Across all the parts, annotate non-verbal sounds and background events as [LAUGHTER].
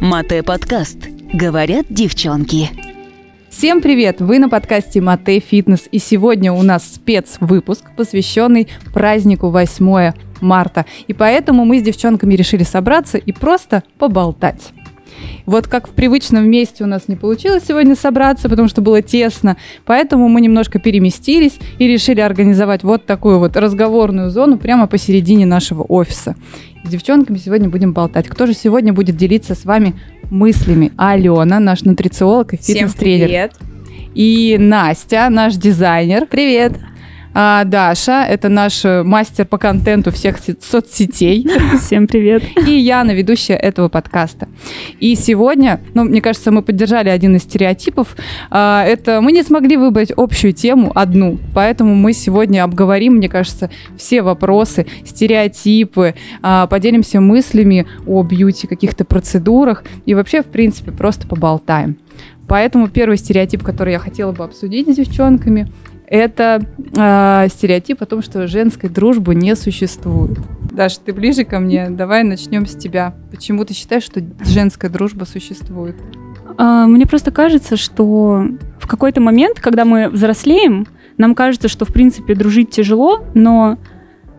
Мате подкаст. Говорят девчонки. Всем привет! Вы на подкасте Мате Фитнес, и сегодня у нас спецвыпуск, посвященный празднику 8 марта. И поэтому мы с девчонками решили собраться и просто поболтать. Вот как в привычном месте у нас не получилось сегодня собраться, потому что было тесно, поэтому мы немножко переместились и решили организовать вот такую вот разговорную зону прямо посередине нашего офиса. С девчонками сегодня будем болтать. Кто же сегодня будет делиться с вами мыслями? Алена, наш нутрициолог и фитнес-тренер. Всем привет. И Настя, наш дизайнер. Привет. А, Даша, это наш э, мастер по контенту всех соцсетей. [LAUGHS] Всем привет. И Яна, ведущая этого подкаста. И сегодня, ну, мне кажется, мы поддержали один из стереотипов. А, это мы не смогли выбрать общую тему, одну. Поэтому мы сегодня обговорим, мне кажется, все вопросы, стереотипы, а, поделимся мыслями о бьюти, каких-то процедурах и вообще, в принципе, просто поболтаем. Поэтому первый стереотип, который я хотела бы обсудить с девчонками, это э, стереотип о том, что женской дружбы не существует. Даша, ты ближе ко мне. Давай начнем с тебя. Почему ты считаешь, что женская дружба существует? А, мне просто кажется, что в какой-то момент, когда мы взрослеем, нам кажется, что в принципе дружить тяжело, но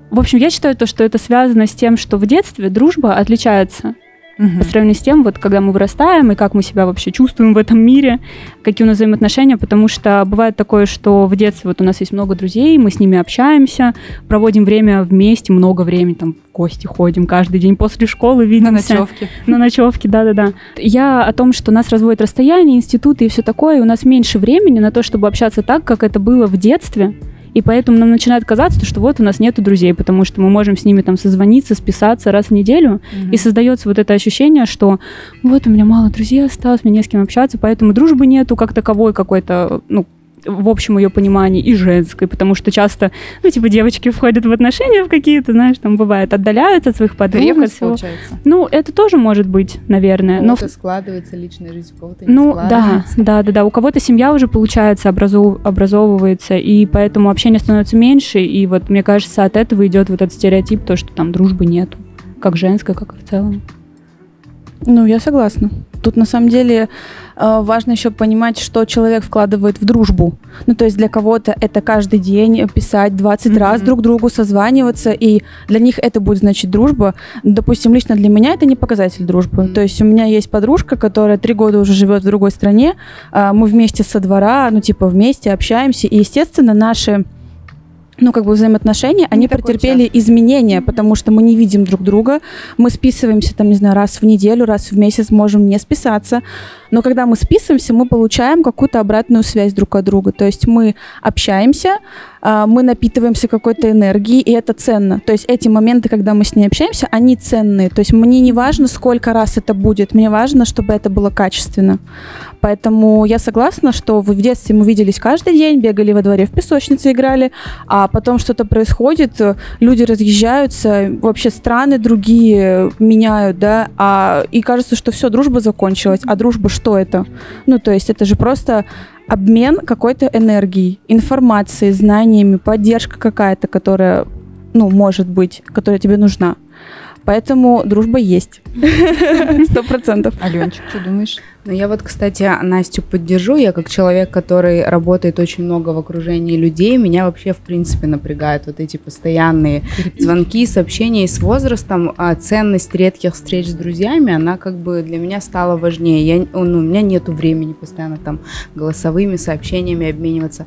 в общем, я считаю то, что это связано с тем, что в детстве дружба отличается угу. по сравнению с тем, вот когда мы вырастаем и как мы себя вообще чувствуем в этом мире, какие у нас взаимоотношения, потому что бывает такое, что в детстве вот у нас есть много друзей, мы с ними общаемся, проводим время вместе, много времени, там, в гости ходим каждый день после школы, видимся. На ночевке. На ночевке, да-да-да. Я о том, что нас разводит расстояние, институты и все такое, и у нас меньше времени на то, чтобы общаться так, как это было в детстве, и поэтому нам начинает казаться, что вот у нас нету друзей, потому что мы можем с ними там созвониться, списаться раз в неделю, mm-hmm. и создается вот это ощущение, что вот у меня мало друзей осталось, мне не с кем общаться, поэтому дружбы нету как таковой какой-то, ну, в общем ее понимании, и женской, потому что часто, ну, типа, девочки входят в отношения в какие-то, знаешь, там бывает, отдаляются от своих подруг. Ревность, получается. Ну, это тоже может быть, наверное. У кого-то но... складывается личная жизнь, у кого-то не Ну, да, да, да, да. У кого-то семья уже, получается, образов... образовывается, и поэтому общение становится меньше, и вот, мне кажется, от этого идет вот этот стереотип, то, что там дружбы нету, как женской, как и в целом. Ну, я согласна. Тут на самом деле э, важно еще понимать, что человек вкладывает в дружбу. Ну, то есть для кого-то это каждый день писать 20 mm-hmm. раз друг другу, созваниваться, и для них это будет значить дружба. Допустим, лично для меня это не показатель дружбы. Mm-hmm. То есть у меня есть подружка, которая три года уже живет в другой стране, э, мы вместе со двора, ну, типа вместе общаемся, и, естественно, наши ну, как бы взаимоотношения, они претерпели часто. изменения, потому что мы не видим друг друга, мы списываемся, там, не знаю, раз в неделю, раз в месяц можем не списаться, но когда мы списываемся, мы получаем какую-то обратную связь друг от друга, то есть мы общаемся, мы напитываемся какой-то энергией, и это ценно. То есть эти моменты, когда мы с ней общаемся, они ценные. То есть мне не важно, сколько раз это будет, мне важно, чтобы это было качественно. Поэтому я согласна, что в детстве мы виделись каждый день, бегали во дворе в песочнице, играли, а потом что-то происходит, люди разъезжаются, вообще страны другие меняют, да, а, и кажется, что все, дружба закончилась. А дружба что это? Ну, то есть это же просто обмен какой-то энергией, информацией, знаниями, поддержка какая-то, которая, ну, может быть, которая тебе нужна. Поэтому дружба есть. [LAUGHS] Сто процентов. Аленчик, что думаешь? Ну, я вот, кстати, Настю поддержу. Я как человек, который работает очень много в окружении людей, меня вообще, в принципе, напрягают вот эти постоянные звонки, сообщения. И с возрастом а ценность редких встреч с друзьями, она как бы для меня стала важнее. Я, ну, у меня нету времени постоянно там голосовыми сообщениями обмениваться.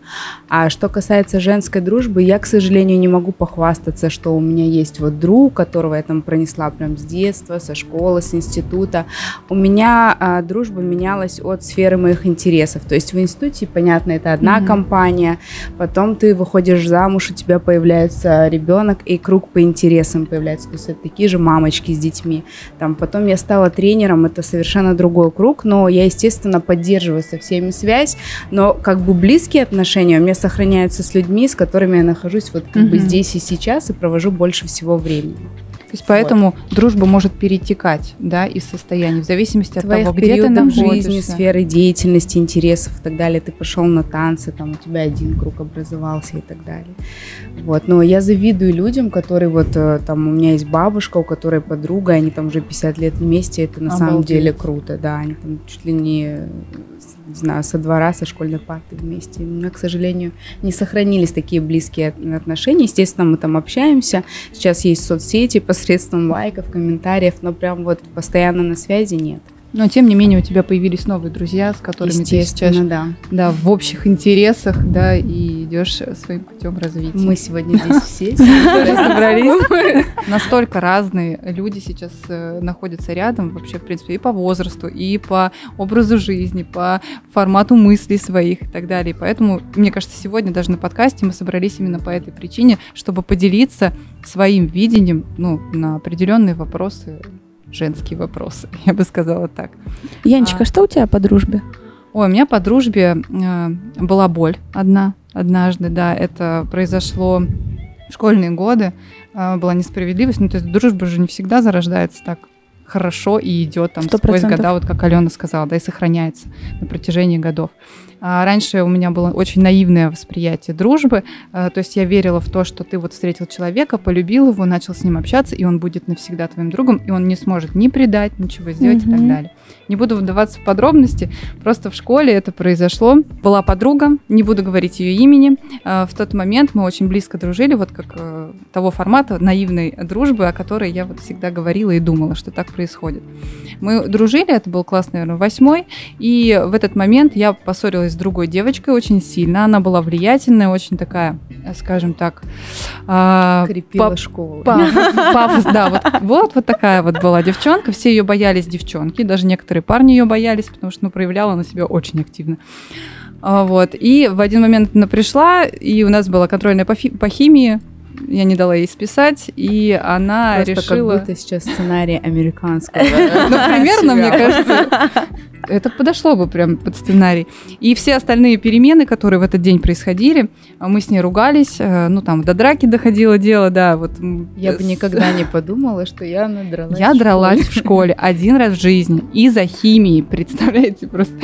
А что касается женской дружбы, я, к сожалению, не могу похвастаться, что у меня есть вот друг, которого я там пронесла прям с детства, со школы, с института. У меня а, дружба менялась от сферы моих интересов. То есть в институте, понятно, это одна mm-hmm. компания, потом ты выходишь замуж, у тебя появляется ребенок, и круг по интересам появляется. То есть это такие же мамочки с детьми. Там, потом я стала тренером, это совершенно другой круг, но я, естественно, поддерживаю со всеми связь, но как бы близкие отношения у меня сохраняются с людьми, с которыми я нахожусь вот как mm-hmm. бы здесь и сейчас и провожу больше всего времени. То есть поэтому дружба может перетекать, да, из состояний, в зависимости от Твоих того, где ты находишься. жизни, сферы деятельности, интересов и так далее. Ты пошел на танцы, там у тебя один круг образовался и так далее. Вот. Но я завидую людям, которые вот э, там у меня есть бабушка, у которой подруга, они там уже 50 лет вместе, это на самом Обалдеть. деле круто, да, они там чуть ли не, не знаю, со двора, со школьной парты вместе. У меня, к сожалению, не сохранились такие близкие от- отношения. Естественно, мы там общаемся. Сейчас есть соцсети посредством лайков, комментариев, но прям вот постоянно на связи нет. Но тем не менее у тебя появились новые друзья, с которыми ты сейчас да. да, в общих интересах, да, и идешь своим путем развития. Мы сегодня здесь [LAUGHS] все. Собрались. [LAUGHS] Настолько разные люди сейчас э, находятся рядом, вообще, в принципе, и по возрасту, и по образу жизни, по формату мыслей своих и так далее. Поэтому, мне кажется, сегодня даже на подкасте мы собрались именно по этой причине, чтобы поделиться своим видением ну, на определенные вопросы, женские вопросы, [LAUGHS] я бы сказала так. Янечка, А. что у тебя по дружбе? Ой, у меня по дружбе э, была боль одна, однажды, да, это произошло в школьные годы, э, была несправедливость, ну, то есть дружба же не всегда зарождается так хорошо и идет там Сто сквозь процентов. года, вот как Алена сказала, да, и сохраняется на протяжении годов. А раньше у меня было очень наивное восприятие дружбы, э, то есть я верила в то, что ты вот встретил человека, полюбил его, начал с ним общаться, и он будет навсегда твоим другом, и он не сможет ни предать, ничего сделать и так далее. Не буду вдаваться в подробности, просто в школе это произошло. Была подруга, не буду говорить ее имени. Э, В тот момент мы очень близко дружили, вот как э, того формата наивной дружбы, о которой я вот всегда говорила и думала, что так происходит. Мы дружили, это был класс, наверное, восьмой, и в этот момент я поссорилась с другой девочкой очень сильно. Она была влиятельная, очень такая, э, скажем так, а, Крепила по- школу. Пафос, [LAUGHS] пафос, да, вот, вот, вот такая вот была девчонка. Все ее боялись девчонки, даже некоторые парни ее боялись, потому что, ну, проявляла она себя очень активно. А, Вот. И в один момент она пришла, и у нас была контрольная по, фи- по химии. Я не дала ей списать, и она Просто решила... как будто сейчас сценарий американского. [LAUGHS] Ну, примерно, мне кажется, это подошло бы прям под сценарий. И все остальные перемены, которые в этот день происходили, а мы с ней ругались, э, ну, там, до драки доходило дело, да, вот. Я бы с- никогда не подумала, что я надралась. Я дралась в школе один раз в жизни из-за химии, представляете, просто.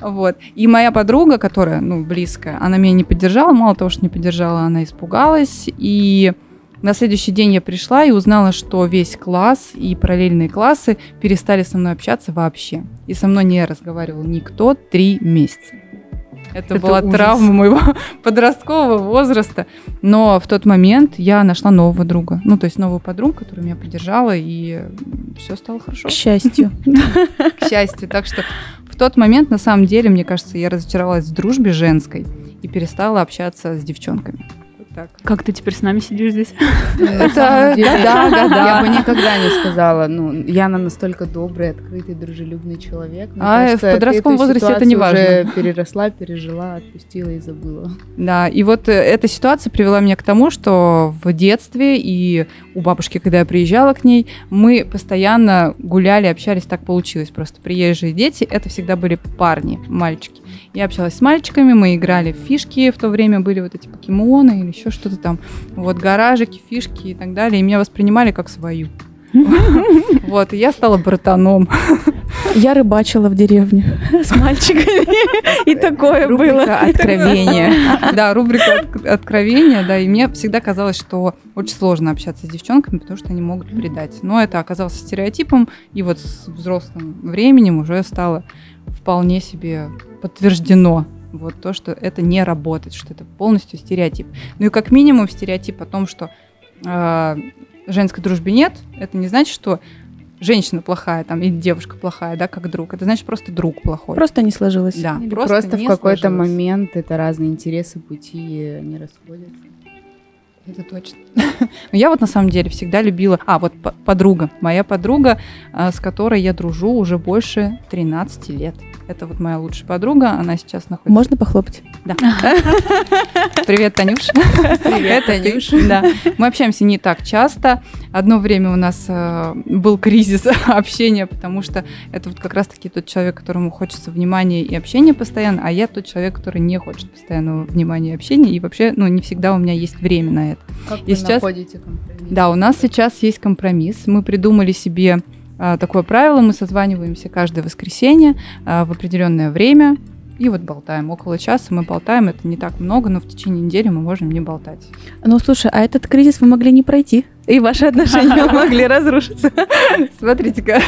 Вот. И моя подруга, которая, ну, близкая, она меня не поддержала, мало того, что не поддержала, она испугалась. И на следующий день я пришла и узнала, что весь класс и параллельные классы перестали со мной общаться вообще. И со мной не разговаривал никто три месяца. Это, Это была ужас. травма моего [LAUGHS] подросткового возраста. Но в тот момент я нашла нового друга. Ну, то есть новую подругу, которая меня поддержала, и все стало хорошо К счастью. [LAUGHS] к счастью. Так что в тот момент, на самом деле, мне кажется, я разочаровалась в дружбе женской и перестала общаться с девчонками. Так. Как ты теперь с нами сидишь здесь? На самом деле, да, да, да. Я бы никогда не сказала, ну, Яна настолько добрый, открытый, дружелюбный человек. Мне А, кажется, в подростковом возрасте это не важно. уже переросла, пережила, отпустила и забыла. Да, и вот э, эта ситуация привела меня к тому, что в детстве и у бабушки, когда я приезжала к ней, мы постоянно гуляли, общались, так получилось. Просто приезжие дети, это всегда были парни, мальчики. Я общалась с мальчиками, мы играли в фишки, в то время были вот эти покемоны или еще что-то там, вот гаражики, фишки и так далее, и меня воспринимали как свою. [LAUGHS] Вот, и я стала братаном. [LAUGHS] Я рыбачила в деревне [LAUGHS] с мальчиками. И такое было. Рубрика «Откровения». Да, рубрика «От- «Откровения», да, и мне всегда казалось, что очень сложно общаться с девчонками, потому что они могут предать. Но это оказалось стереотипом, и вот с взрослым временем уже стало вполне себе подтверждено вот то, что это не работает, что это полностью стереотип. Ну и как минимум стереотип о том, что э, женской дружбы нет, это не значит, что женщина плохая там или девушка плохая, да, как друг. Это значит просто друг плохой. Просто не сложилось. да, Или просто, не в какой-то момент это разные интересы, пути не расходятся. Это точно. Но [LAUGHS] Я вот на самом деле всегда любила... А, вот по- подруга. Моя подруга, а, с которой я дружу уже больше 13 лет. Это вот моя лучшая подруга. Она сейчас находится... Можно похлопать? [LAUGHS] Привет, Танюш. Привет, Танюш. Да. Мы общаемся не так часто. Одно время у нас э, был кризис [LAUGHS] общения, потому что это вот как раз-таки тот человек, которому хочется внимания и общения постоянно, а я тот человек, который не хочет постоянного внимания и общения, и вообще, ну, не всегда у меня есть время на это. Как И вы сейчас- находите компромисс? Да, у нас сейчас есть компромисс. Мы придумали себе такое правило. Мы созваниваемся каждое воскресенье а, в определенное время. И вот болтаем. Около часа мы болтаем. Это не так много, но в течение недели мы можем не болтать. Ну, слушай, а этот кризис вы могли не пройти, и ваши отношения [LAUGHS] могли разрушиться. Смотрите-ка.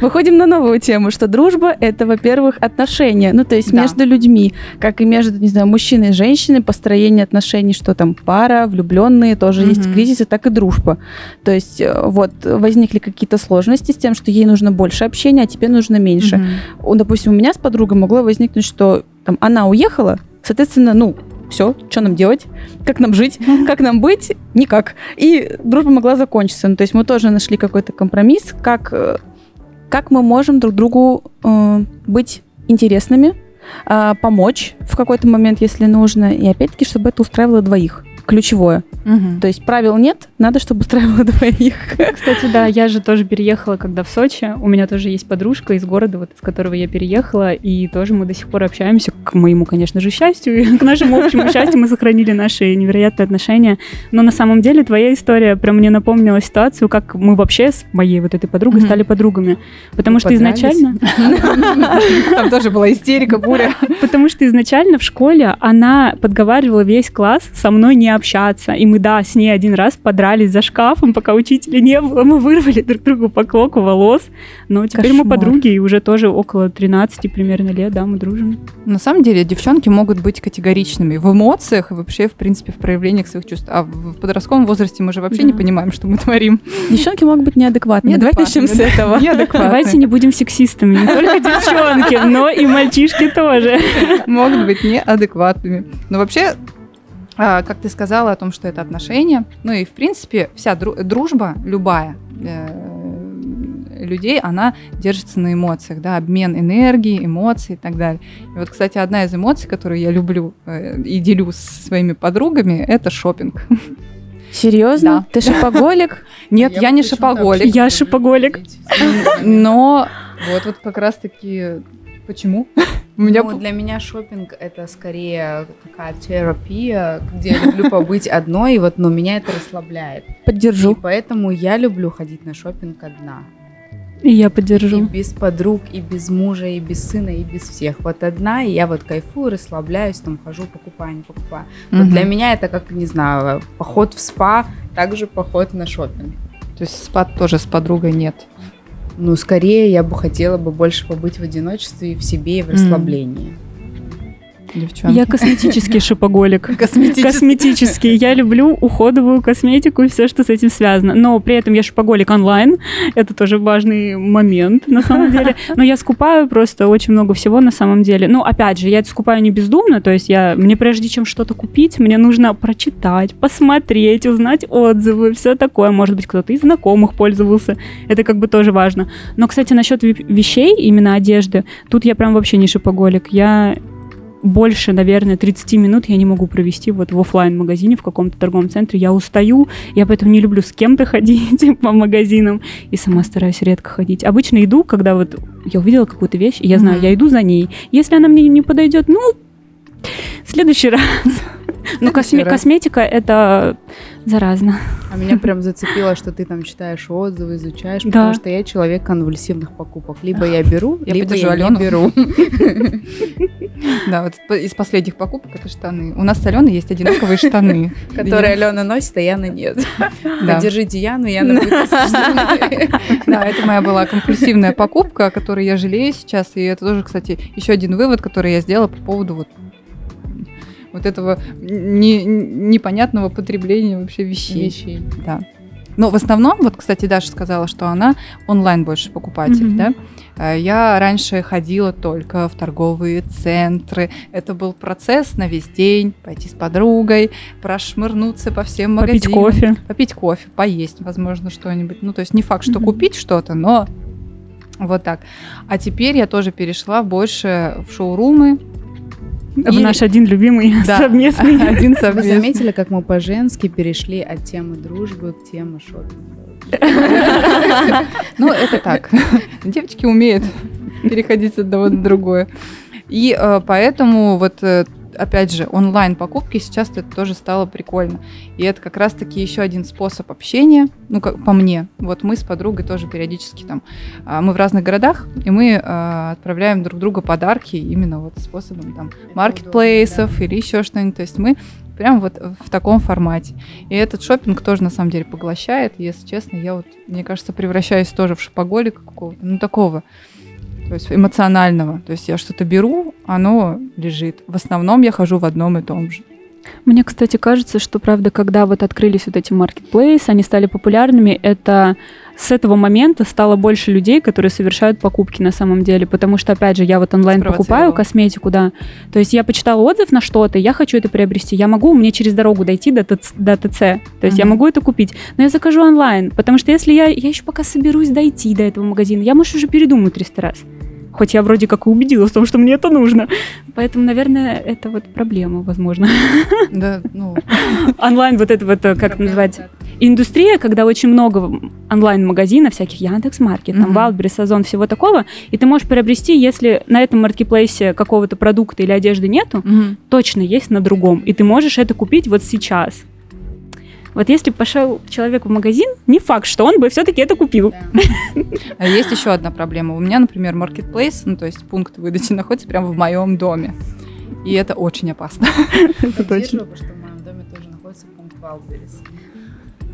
Выходим на новую тему, что дружба — это, во-первых, отношения, ну, то есть Да. между людьми, как и между, не знаю, мужчиной и женщиной, построение отношений, что там пара, влюбленные, тоже есть Мгм. кризисы, так и дружба. То есть э, вот возникли какие-то сложности с тем, что ей нужно больше общения, а тебе нужно меньше. У- Допустим, у меня с подругой могло возникнуть, что там она уехала, соответственно, ну, все, что нам делать, как нам жить, как нам быть, никак. И дружба могла закончиться. Ну, то есть мы тоже нашли какой-то компромисс, как, э, как мы можем друг другу э, быть интересными, э, помочь в какой-то момент, если нужно, и опять-таки, чтобы это устраивало двоих. Ключевое. Мгм. То есть правил нет, надо, чтобы устраивало [LAUGHS] двоих. Кстати, да, я же тоже переехала, когда в Сочи. У меня тоже есть подружка из города, вот из которого я переехала, и тоже мы до сих пор общаемся, к моему, конечно же, счастью, [LAUGHS] к нашему общему счастью мы сохранили наши невероятные отношения. Но на самом деле твоя история прям мне напомнила ситуацию, как мы вообще с моей вот этой подругой стали подругами. Потому что изначально... [LAUGHS] Там тоже была истерика, буря. Потому что изначально в школе она подговаривала весь класс со мной не общаться. И мы, да, с ней один раз подрались за шкафом, пока учителя не было. Мы вырвали друг другу по клоку волос. Но теперь мы Кошмар. подруги, и уже тоже около 13 примерно лет, да, мы дружим. На самом деле девчонки могут быть категоричными в эмоциях и вообще, в принципе, в проявлениях своих чувств. А в подростковом возрасте мы же вообще Да. не понимаем, что мы творим. Девчонки могут быть неадекватными. Давай начнем с этого. Давайте не будем сексистами. Не только девчонки, но и мальчишки тоже. могут быть неадекватными. Но вообще, как ты сказала о том, что это отношения, ну и в принципе вся дру- дружба, любая э, людей, она держится на эмоциях, да, обмен энергией, эмоций и так далее. И вот, кстати, одна из эмоций, которую я люблю э, и делюсь со своими подругами, это шопинг. Серьезно? Ты шопоголик? [LAUGHS] Нет, я, бы не шопоголик, Я шопоголик. но вот, вот как раз-таки почему? [LAUGHS] У меня Ну, для меня шопинг это скорее такая терапия, где я люблю побыть одной, и вот, но меня это расслабляет. И Поддержу. поэтому я люблю ходить на шопинг одна. И я И поддержу. без подруг, и без мужа, и без сына, и без всех. Вот одна, и я вот кайфую, расслабляюсь, там хожу, покупаю, не покупаю. Вот Мгм. для меня это как, не знаю, поход в спа, также поход на шопинг. То есть спад тоже с подругой нет. Ну, скорее я бы хотела бы больше побыть в одиночестве и в себе, и в расслаблении. Девчонки. Я косметический шопоголик. [LAUGHS] Косметический. Косметический. Я люблю уходовую косметику и все, что с этим связано. Но при этом я шопоголик онлайн. Это тоже важный момент, на самом [LAUGHS] деле. Но я скупаю просто очень много всего на самом деле. Ну, опять же, я это скупаю не бездумно. То есть я, мне прежде чем что-то купить, мне нужно прочитать, посмотреть, узнать отзывы, все такое. Может быть, кто-то из знакомых пользовался. Это как бы тоже важно. Но, кстати, насчет вещей, именно одежды, тут я прям вообще не шопоголик. Я больше, наверное, 30 минут я не могу провести вот в оффлайн магазине в каком-то торговом центре. Я устаю, я поэтому не люблю с кем-то ходить [LAUGHS] по магазинам и сама стараюсь редко ходить. Обычно иду, когда вот я увидела какую-то вещь, и я знаю, Мгм. я иду за ней. Если она мне не подойдет, ну, в следующий [LAUGHS] раз. Но следующий раз. косметика это заразно. А меня прям зацепило, что ты там читаешь отзывы, изучаешь, Да. потому что я человек конвульсивных покупок. Либо я беру, Я либо я не Алену. беру. Да, вот из последних покупок это штаны. У нас с Аленой есть одинаковые штаны. Которые Алена носит, а Яна нет. [LAUGHS] Да. Поддержите Яну, Яна. [LAUGHS] Да, это моя была компульсивная покупка, о которой я жалею сейчас. И это тоже, кстати, еще один вывод, который я сделала по поводу вот вот этого не- непонятного потребления вообще вещей. Вещей. Да. Но в основном, вот, кстати, Даша сказала, что она онлайн больше покупатель, Мгм. да. Э, Я раньше ходила только в торговые центры. Это был процесс на весь день. Пойти с подругой, прошмырнуться по всем Попить магазинам. кофе. Попить кофе, поесть, возможно, что-нибудь. Ну, то есть не факт, что Мгм. купить что-то, но вот так. А теперь я тоже перешла больше в шоурумы. В И- наш один любимый [LAUGHS] Да, совместный. [LAUGHS] Один Вы совместный. заметили, как мы по-женски перешли от темы дружбы к теме шопинга? Ну, это так. Девочки умеют переходить с одного на другое. И э, поэтому вот э, опять же, онлайн-покупки сейчас это тоже стало прикольно. И это как раз-таки еще один способ общения, ну, как по мне. Вот мы с подругой тоже периодически там, а, мы в разных городах, и мы а, отправляем друг другу подарки именно вот способом там маркетплейсов да. или еще что-нибудь. То есть мы прям вот в таком формате. И этот шопинг тоже на самом деле поглощает. Если честно, я вот, мне кажется, превращаюсь тоже в шопоголика какого-то, ну такого то есть эмоционального. То есть я что-то беру, оно лежит. В основном я хожу в одном и том же. Мне, кстати, кажется, что, правда, когда вот открылись вот эти маркетплейсы, они стали популярными, это с этого момента стало больше людей, которые совершают покупки на самом деле, потому что, опять же, я вот онлайн покупаю косметику, да, то есть я почитала отзыв на что-то, я хочу это приобрести, я могу мне через дорогу дойти до, ТЦ, до ТЦ, то есть mm-hmm. я могу это купить, но я закажу онлайн, потому что если я, я еще пока соберусь дойти до этого магазина, я, может, уже передумаю 300 раз. Хоть я вроде как и убедилась в том, что мне это нужно. Поэтому, наверное, это вот проблема, возможно. Да, ну... Онлайн вот это вот, как называть, индустрия, когда очень много онлайн-магазинов, всяких Яндекс.Маркет, там, Wildberries, Озон, всего такого, и ты можешь приобрести, если на этом маркетплейсе какого-то продукта или одежды нету, точно есть на другом, и ты можешь это купить вот сейчас. Вот если пошел человек в магазин, не факт, что он бы все-таки это купил. Да. А есть еще одна проблема. У меня, например, маркетплейс, ну то есть пункт выдачи [LAUGHS] находится прямо в моем доме. И это очень опасно. Это точно. что в моем доме тоже находится пункт Wildberries.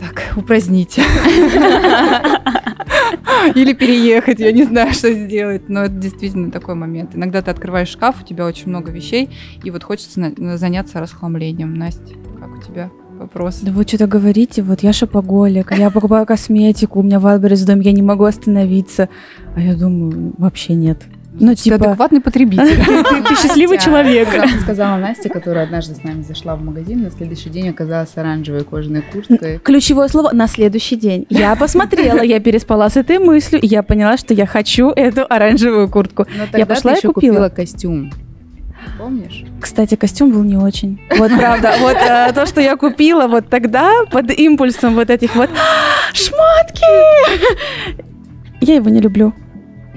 Так, упраздните. [LAUGHS] Или переехать, я не знаю, что сделать. Но это действительно такой момент. Иногда ты открываешь шкаф, у тебя очень много вещей, и вот хочется заняться расхламлением. Настя, как у тебя? Вопрос. Да вы что-то говорите, вот я шопоголик, я покупаю косметику, у меня Wildberries в доме, я не могу остановиться. А я думаю, вообще нет. Ну, типа... Ты адекватный потребитель. [LAUGHS] Ты счастливый человек. Сказала Настя, которая однажды с нами зашла в магазин, на следующий день оказалась оранжевой кожаной курткой. Ключевое слово «на следующий день». Я посмотрела, я переспала с этой мыслью, и я поняла, что я хочу эту оранжевую куртку. Я пошла и купила костюм. Помнишь? Кстати, костюм был не очень. Вот правда. Вот э, то, что я купила вот тогда под импульсом вот этих вот [GASPS] шмотки. Я его не люблю.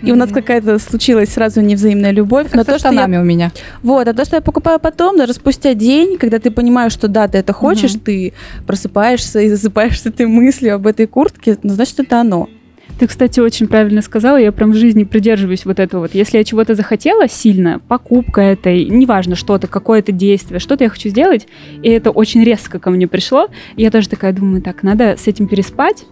И у нас какая-то случилась сразу невзаимная любовь. Как но то, что я... у меня. Вот, а то, что я покупаю потом, даже спустя день, когда ты понимаешь, что да, ты это хочешь, угу. ты просыпаешься и засыпаешь с этой мыслью об этой куртке, ну, значит, это оно. Ты, кстати, очень правильно сказала, я прям в жизни придерживаюсь вот этого вот. Если я чего-то захотела сильно, покупка этой, неважно что-то, какое-то действие, что-то я хочу сделать, и это очень резко ко мне пришло, я тоже такая думаю, так, надо с этим переспать,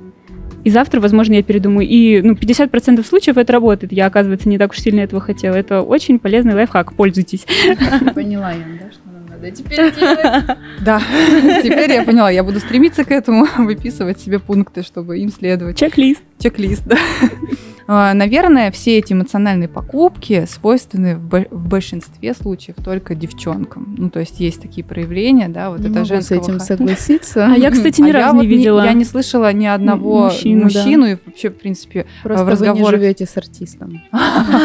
и завтра, возможно, я передумаю. И ну, 50% случаев это работает. Я, оказывается, не так уж сильно этого хотела. Это очень полезный лайфхак. Пользуйтесь. [LAUGHS] Поняла я, да, что надо теперь делать. [LAUGHS] Да, [LAUGHS] теперь я поняла, я буду стремиться к этому, выписывать себе пункты, чтобы им следовать. Чек-лист. Чек-лист, да. А, наверное, все эти эмоциональные покупки свойственны в, большинстве случаев только девчонкам. Ну, то есть есть такие проявления, да, вот не это женского... с этим согласиться. А я, кстати, ни а разу не видела. я не слышала ни одного мужчину, мужчину и вообще, в принципе, Просто в разговорах... вы не живете с артистом. [LAUGHS]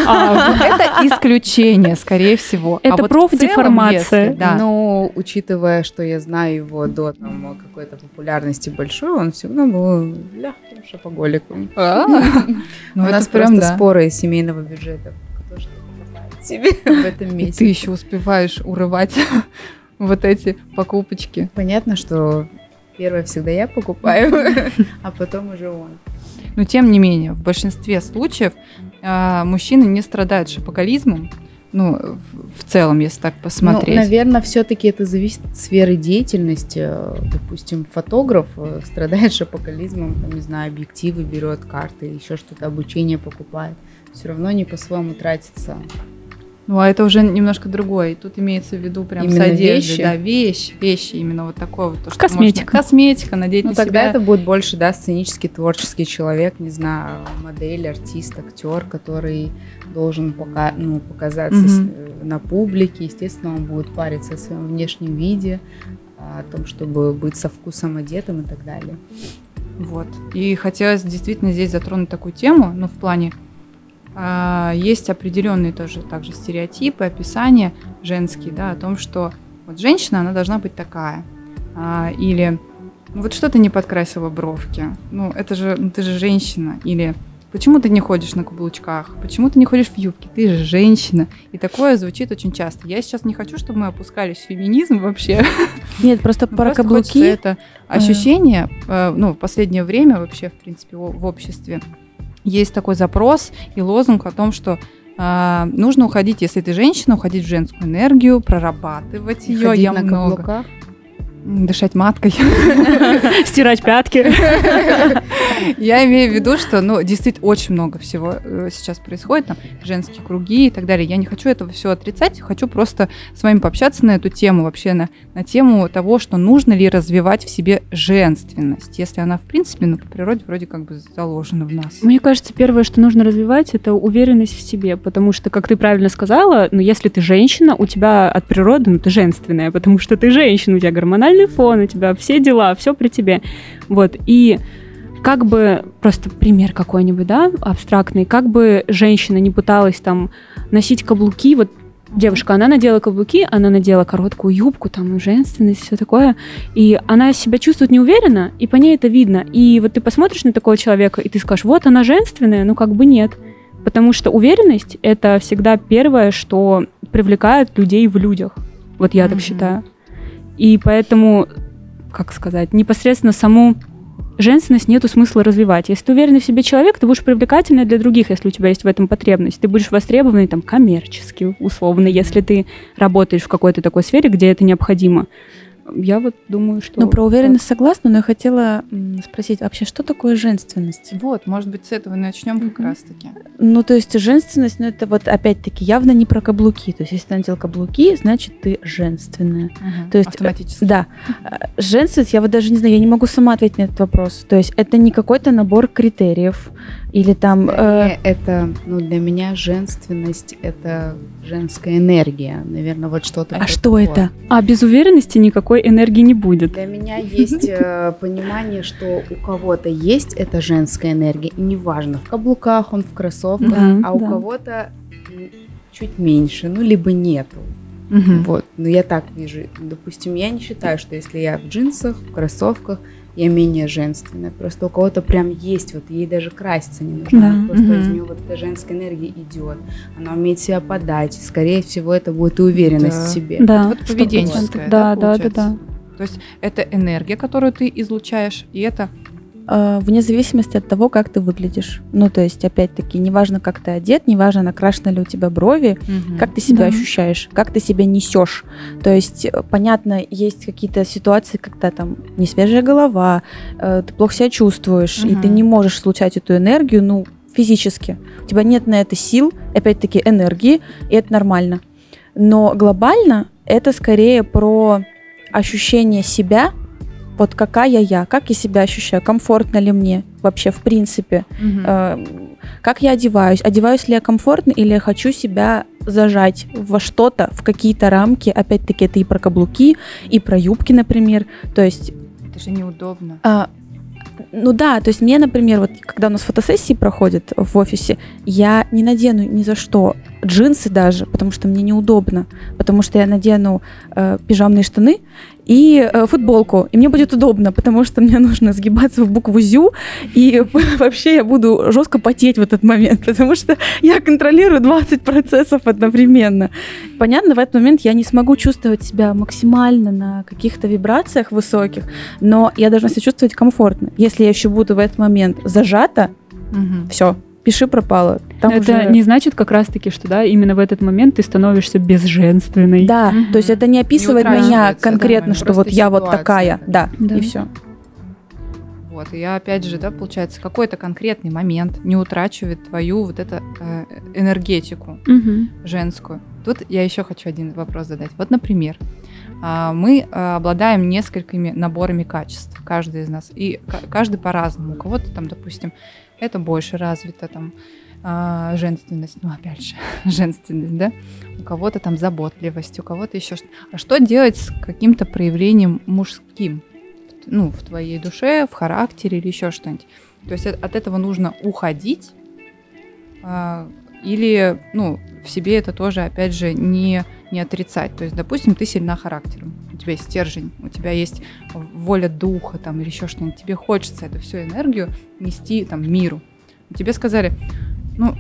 А, это исключение, скорее всего. Это профдеформация. Ну, учитывая, что я знаю его до какой-то популярности большой, он всегда был легким шопоголиком. [LAUGHS] Ну, нас прям, да. споры из семейного бюджета. Кто покупает себе [LAUGHS] в этом месте. ты еще успеваешь урывать [LAUGHS] вот эти покупочки. Понятно, что первое всегда я покупаю, [LAUGHS] а потом уже он. Но тем не менее, в большинстве случаев э, мужчины не страдают шопоголизмом, ну, в целом, если так посмотреть. Ну, наверное, все-таки это зависит от сферы деятельности. Допустим, фотограф э, страдает шопоголизмом, [LAUGHS] там, не знаю, объективы берет, карты, еще что-то, обучение покупает. Все равно не по-своему тратится ну, а это уже немножко другое. Тут имеется в виду прям именно с одеждой. Вещи? Да, вещи, вещи именно вот такое вот. То, что Косметика. Можно, косметика, надеть ну, на тогда себя. это будет больше, да, сценический, творческий человек, не знаю, модель, артист, актер, который должен пока, ну, показаться mm-hmm. на публике. Естественно, он будет париться о своем внешнем виде, о том, чтобы быть со вкусом одетым и так далее. Вот. И хотелось действительно здесь затронуть такую тему, ну, в плане а, есть определенные тоже также стереотипы, описания женские, да, о том, что вот женщина, она должна быть такая. А, или ну, вот что ты не подкрасила бровки? Ну, это же, ну, ты же женщина. Или почему ты не ходишь на каблучках, почему ты не ходишь в юбке, ты же женщина. И такое звучит очень часто. Я сейчас не хочу, чтобы мы опускались в феминизм вообще. Нет, просто [LAUGHS] Ну, про просто каблуки. это ощущение, э, ну, в последнее время вообще, в принципе, в обществе есть такой запрос и лозунг о том, что а, нужно уходить, если ты женщина, уходить в женскую энергию, прорабатывать ее. Ходить Я на много. каблуках. Дышать маткой. [LAUGHS] [LAUGHS] Стирать пятки. [LAUGHS] Я имею в виду, что, ну, действительно, очень много всего э, сейчас происходит, там, женские круги и так далее. Я не хочу этого все отрицать, хочу просто с вами пообщаться на эту тему, вообще на, на тему того, что нужно ли развивать в себе женственность, если она, в принципе, ну, по природе вроде как бы заложена в нас. Мне кажется, первое, что нужно развивать, это уверенность в себе, потому что, как ты правильно сказала, ну, если ты женщина, у тебя от природы, ну, ты женственная, потому что ты женщина, у тебя гормональный фон, у тебя все дела, все при тебе. Вот, и как бы, просто пример какой-нибудь, да, абстрактный, как бы женщина не пыталась там носить каблуки, вот девушка, она надела каблуки, она надела короткую юбку, там, женственность, все такое, и она себя чувствует неуверенно, и по ней это видно. И вот ты посмотришь на такого человека, и ты скажешь, вот она женственная, ну как бы нет. Потому что уверенность — это всегда первое, что привлекает людей в людях. Вот я так Мгм. считаю. И поэтому, как сказать, непосредственно саму женственность нету смысла развивать. Если ты уверенный в себе человек, ты будешь привлекательный для других, если у тебя есть в этом потребность. Ты будешь востребованный там коммерчески, условно, если ты работаешь в какой-то такой сфере, где это необходимо. Я вот думаю, что... Ну, про уверенность согласна, но я хотела спросить, вообще, что такое женственность? Вот, может быть, с этого начнем как Мгм. раз-таки. Ну, то есть женственность, ну, это вот опять-таки явно не про каблуки. То есть, если ты надел каблуки, значит, ты женственная. То есть, э, Автоматически. Да. А, Женственность, я вот даже не знаю, я не могу сама ответить на этот вопрос. То есть, это не какой-то набор критериев или там... э, это, ну, для меня женственность — это женская энергия. Наверное, вот что-то а что такое. это? А без уверенности никакой энергии не будет. Для меня есть э, [LAUGHS] понимание, что у кого-то есть эта женская энергия, и неважно, в каблуках он, в кроссовках, Да, а у да. кого-то чуть меньше, ну, либо нету. Вот, ну я так вижу. Допустим, я не считаю, что если я в джинсах, в кроссовках, я менее женственная. Просто у кого-то прям есть, вот ей даже краситься не нужно. Да, Она Просто мгм. из нее вот эта женская энергия идет. Она умеет себя подать. Скорее всего, это будет и уверенность Да. в себе. Да, Вот поведенческое, да, Да, да, да, да. То есть это энергия, которую ты излучаешь, и это Вне зависимости от того, как ты выглядишь. Ну, то есть, опять-таки, неважно, как ты одет, неважно, накрашены ли у тебя брови, как ты себя Да. ощущаешь, как ты себя несешь. То есть, э, понятно, есть какие-то ситуации, когда там не свежая голова, э, ты плохо себя чувствуешь, и ты не можешь случать эту энергию, ну, физически. У тебя нет на это сил, опять-таки, энергии, и это нормально. Но глобально это скорее про ощущение себя, вот какая я, как я себя ощущаю, комфортно ли мне вообще в принципе, Мгм. Э, как я одеваюсь, одеваюсь ли я комфортно или я хочу себя зажать во что-то, в какие-то рамки, опять-таки это и про каблуки, и про юбки, например, то есть это же неудобно. а, ну да, то есть мне, например, вот когда у нас фотосессии проходят в офисе, я не надену ни за что джинсы даже, потому что мне неудобно, потому что я надену э, пижамные штаны и э, футболку, и мне будет удобно, потому что мне нужно сгибаться в букву ЗЮ, и [LAUGHS] вообще я буду жестко потеть в этот момент, потому что я контролирую 20 процессов одновременно. Понятно, в этот момент я не смогу чувствовать себя максимально на каких-то вибрациях высоких, но я должна себя чувствовать комфортно. Если я еще буду в этот момент зажата, Мгм. все, пиши пропало. Там это уже- не значит как раз-таки, что да, именно в этот момент ты становишься безженственной. Да, Мгм. то есть это не описывает Не меня конкретно, да, что вот я вот такая, да, Да. и все. Вот, и я опять же, да, получается, какой-то конкретный момент не утрачивает твою вот эту э, энергетику Мгм. женскую. Тут я еще хочу один вопрос задать. Вот, например, а, мы э, обладаем несколькими наборами качеств, каждый из нас, и ка- каждый по-разному. У кого-то там, допустим, это больше развито, там, а, женственность, ну, опять же, [LAUGHS] женственность, да, у кого-то там заботливость, у кого-то еще что А что делать с каким-то проявлением мужским? Ну, в твоей душе, в характере или еще что-нибудь. То есть от от этого нужно уходить, а, или, ну, в себе это тоже, опять же, не, не отрицать. То есть, допустим, ты сильна характером, у тебя есть стержень, у тебя есть воля духа там или еще что-нибудь. Тебе хочется эту всю энергию нести там миру. Тебе сказали, ну,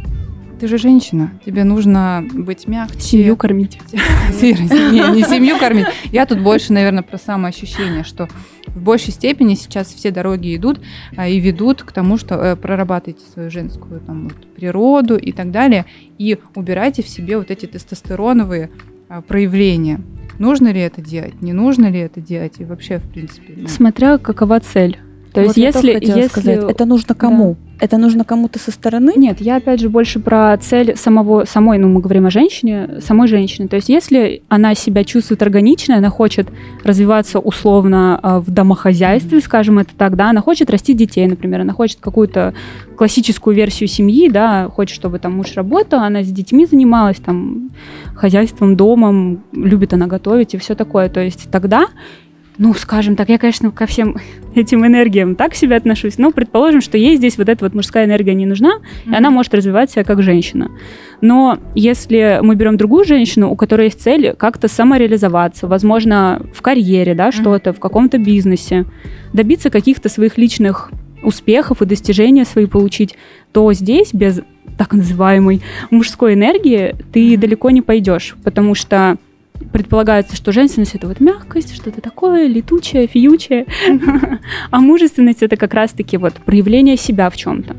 ты же женщина, тебе нужно быть мягче. Семью кормить. [LAUGHS] Не, не семью кормить. Я тут больше, наверное, про самоощущение, что в большей степени сейчас все дороги идут а, и ведут к тому, что э, прорабатывайте свою женскую там, вот, природу и так далее, и убирайте в себе вот эти тестостероновые а, проявления. Нужно ли это делать, не нужно ли это делать, и вообще, в принципе... ну, Смотря какова цель. То есть, Вот я если, если сказать, это нужно кому? Это нужно кому-то со стороны? Нет, я опять же больше про цель самого, самой, ну, мы говорим о женщине, самой женщины. То есть, если она себя чувствует органично, она хочет развиваться условно а, в домохозяйстве, скажем это так, да, она хочет расти детей, например, она хочет какую-то классическую версию семьи, да, хочет, чтобы там муж работал, она с детьми занималась, там, хозяйством, домом, любит она готовить и все такое. То есть тогда ну, скажем так, я, конечно, ко всем [LAUGHS] этим энергиям так к себе отношусь, но предположим, что ей здесь вот эта вот мужская энергия не нужна, и она может развивать себя как женщина. Но если мы берем другую женщину, у которой есть цель как-то самореализоваться, возможно, в карьере, да, что-то, в каком-то бизнесе, добиться каких-то своих личных успехов и достижения свои получить, то здесь без так называемой мужской энергии ты далеко не пойдешь, потому что предполагается, что женственность это вот мягкость, что-то такое летучее, фиючее, а мужественность это как раз-таки вот проявление себя в чем-то.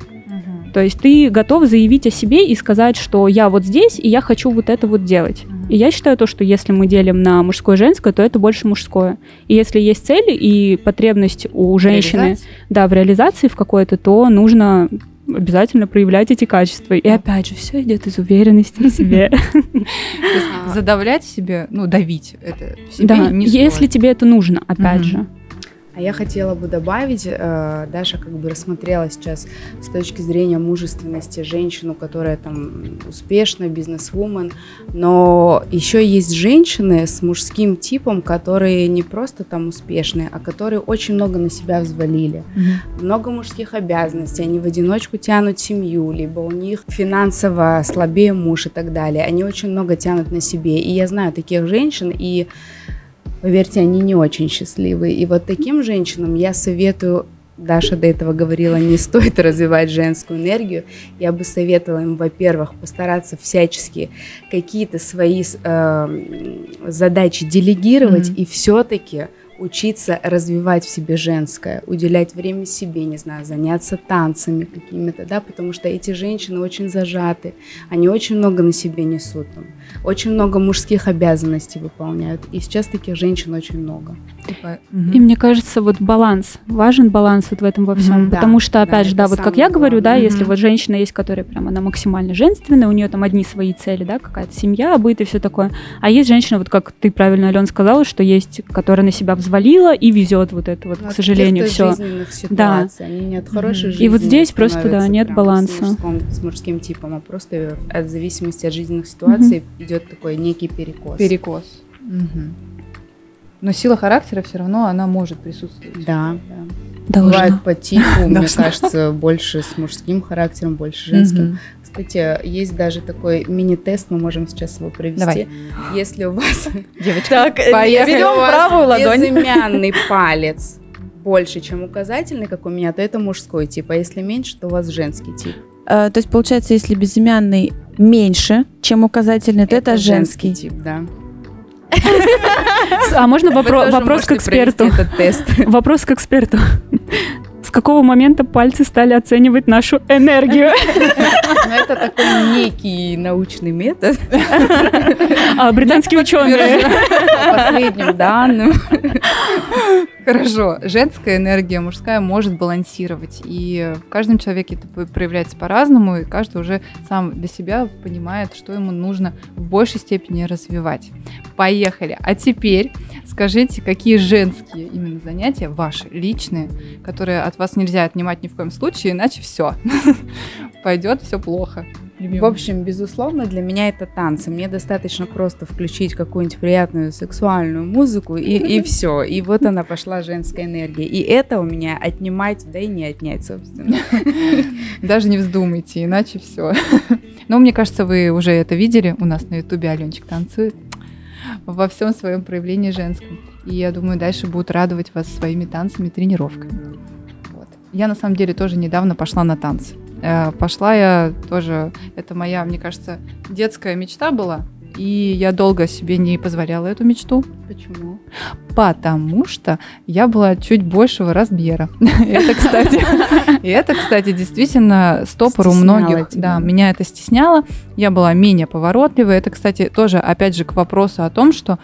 То есть ты готов заявить о себе и сказать, что я вот здесь, и я хочу вот это вот делать. И я считаю то, что если мы делим на мужское и женское, то это больше мужское. И если есть цели и потребность у женщины Реализация? да, в реализации в какой-то, то нужно обязательно проявлять эти качества. И опять же, все идет из уверенности в себе. [LAUGHS] [LAUGHS] Задавлять себе, ну, давить это в себе Да, если тебе это нужно, опять же. А я хотела бы добавить, э, Даша как бы рассмотрела сейчас с точки зрения мужественности женщину, которая там успешная, бизнес-вумен, но еще есть женщины с мужским типом, которые не просто там успешные, а которые очень много на себя взвалили. Мгм. много мужских обязанностей, они в одиночку тянут семью, либо у них финансово слабее муж и так далее. Они очень много тянут на себе. И я знаю таких женщин, и поверьте, они не очень счастливые. И вот таким женщинам я советую Даша до этого говорила, не стоит развивать женскую энергию. Я бы советовала им, во-первых, постараться всячески какие-то свои э, задачи делегировать Мгм. и все-таки учиться развивать в себе женское, уделять время себе, не знаю, заняться танцами какими-то, да, потому что эти женщины очень зажаты, они очень много на себе несут, там, очень много мужских обязанностей выполняют, и сейчас таких женщин очень много. Типа, И мне кажется, вот баланс, важен баланс вот в этом во всем. Да, потому что, да, опять же, это да, вот как я говорю, да, главное. если вот женщина есть, которая прям, она максимально женственная, у нее там одни свои цели, да, какая-то семья, быт и все такое. А есть женщина, вот как ты правильно, Алена, сказала, что есть, которая на себя взвалила и везет вот это вот, Ну, к сожалению, все. жизненных ситуаций, они не от хорошей Мгм. жизни И вот здесь просто, да, нет баланса. С, мужском- с мужским типом, а просто от зависимости от жизненных ситуаций идет такой некий перекос. Перекос. Мгм. Но сила характера все равно она может присутствовать. Да. Должна. Бывает по типу, [LAUGHS] мне кажется, больше с мужским характером, больше женским. Кстати, есть даже такой мини-тест, мы можем сейчас его провести. Давай. Если у вас Девочка, Так, Поехали. берем правую ладонь. безымянный [LAUGHS] палец больше, чем указательный, как у меня, то это мужской тип, а если меньше, то у вас женский тип. Э, То есть, получается, если безымянный меньше, чем указательный, то это, женский. тип, да. А можно вопрос к эксперту? [LAUGHS] Вопрос к эксперту. С какого момента пальцы стали оценивать нашу энергию? [LAUGHS] Но это такой некий научный метод. А британские ученые. По последним данным. Хорошо. Женская энергия, мужская может балансировать. И в каждом человеке это проявляется по-разному, и каждый уже сам для себя понимает, что ему нужно в большей степени развивать. Поехали. А теперь скажите, какие женские именно занятия, ваши, личные, которые от вас нельзя отнимать ни в коем случае, иначе все. [LAUGHS] Пойдет все плохо. В общем, безусловно, для меня это танцы. Мне достаточно просто включить какую-нибудь приятную сексуальную музыку, и, и [LAUGHS] все. И вот она пошла женская энергия. И это у меня отнимать, да и не отнять, собственно. [LAUGHS] Даже не вздумайте, иначе все. [LAUGHS] Но мне кажется, вы уже это видели. У нас на Ютубе Аленчик танцует во всем своем проявлении женском. И я думаю, дальше будут радовать вас своими танцами, тренировками. Вот. Я на самом деле тоже недавно пошла на танцы. Э, Пошла я тоже, это моя, мне кажется, детская мечта была. И я долго себе не позволяла эту мечту. Почему? Потому что я была чуть большего размера. [LAUGHS] Это, кстати, [LAUGHS] это, кстати, действительно стопор у многих. Да, меня это стесняло. Я была менее поворотливой. Это, кстати, тоже, опять же, к вопросу о том, что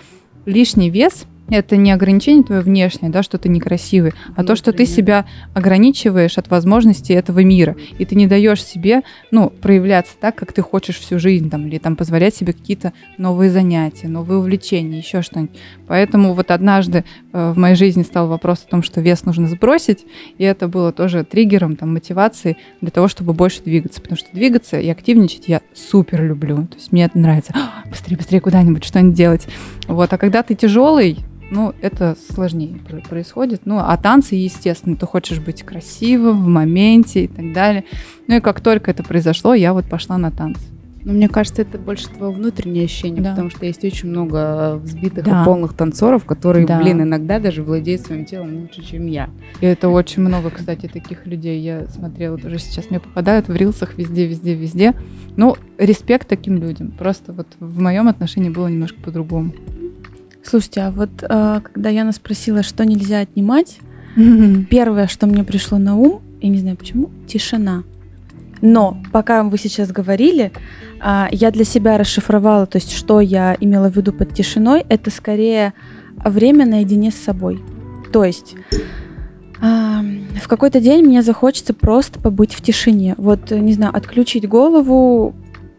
лишний вес это не ограничение твое внешнее, да, что ты некрасивый, а то, что ты себя ограничиваешь от возможностей этого мира, и ты не даешь себе, ну, проявляться так, как ты хочешь всю жизнь, там, или там позволять себе какие-то новые занятия, новые увлечения, еще что-нибудь. Поэтому вот однажды э, в моей жизни стал вопрос о том, что вес нужно сбросить, и это было тоже триггером, там, мотивацией для того, чтобы больше двигаться, потому что двигаться и активничать я супер люблю, то есть мне это нравится. «А, Быстрее, быстрее куда-нибудь, что-нибудь делать. Вот, а когда ты тяжелый, ну, это сложнее про- происходит. Ну, а танцы, естественно, ты хочешь быть красивым в моменте и так далее. Ну, и как только это произошло, я вот пошла на танцы. Ну, мне кажется, это больше твое внутреннее ощущение, Да. потому что есть очень много взбитых Да. и полных танцоров, которые, Да. блин, иногда даже владеют своим телом лучше, чем я. И это очень много, кстати, таких людей. Я смотрела тоже сейчас мне попадают в рилсах везде, везде, везде. Ну, респект таким людям. Просто вот в моем отношении было немножко по-другому. Слушайте, а вот э, когда Яна спросила, что нельзя отнимать, первое, что мне пришло на ум, я не знаю почему, тишина. Но пока вы сейчас говорили, а, я для себя расшифровала, то есть что я имела в виду под тишиной, это скорее время наедине с собой. То есть а, в какой-то день мне захочется просто побыть в тишине. Вот, э, не знаю, отключить голову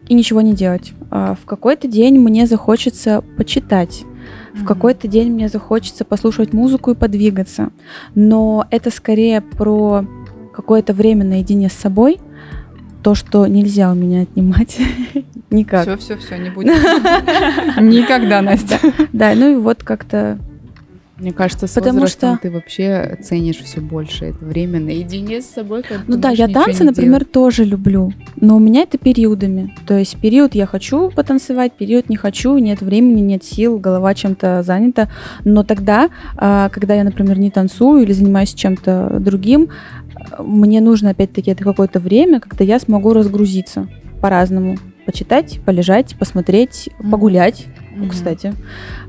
и ничего не делать. В какой-то день мне захочется почитать. В какой-то день мне захочется послушать музыку и подвигаться. Но это скорее про какое-то время наедине с собой. То, что нельзя у меня отнимать. [LAUGHS] Никак. Все, все, все, не будет. [LAUGHS] Никогда, Настя. Да, ну и вот как-то... Мне кажется, с Потому возрастом что- ты вообще ценишь все больше это время наедине с собой. когда Ну да, я танцы, например, делать. тоже люблю. Но у меня это периодами. То есть период я хочу потанцевать, период не хочу, нет времени, нет сил, голова чем-то занята. Но тогда, а, когда я, например, не танцую или занимаюсь чем-то другим, мне нужно опять-таки это какое-то время, когда я смогу разгрузиться по-разному. Почитать, полежать, посмотреть, Мгм. погулять, Мгм. кстати.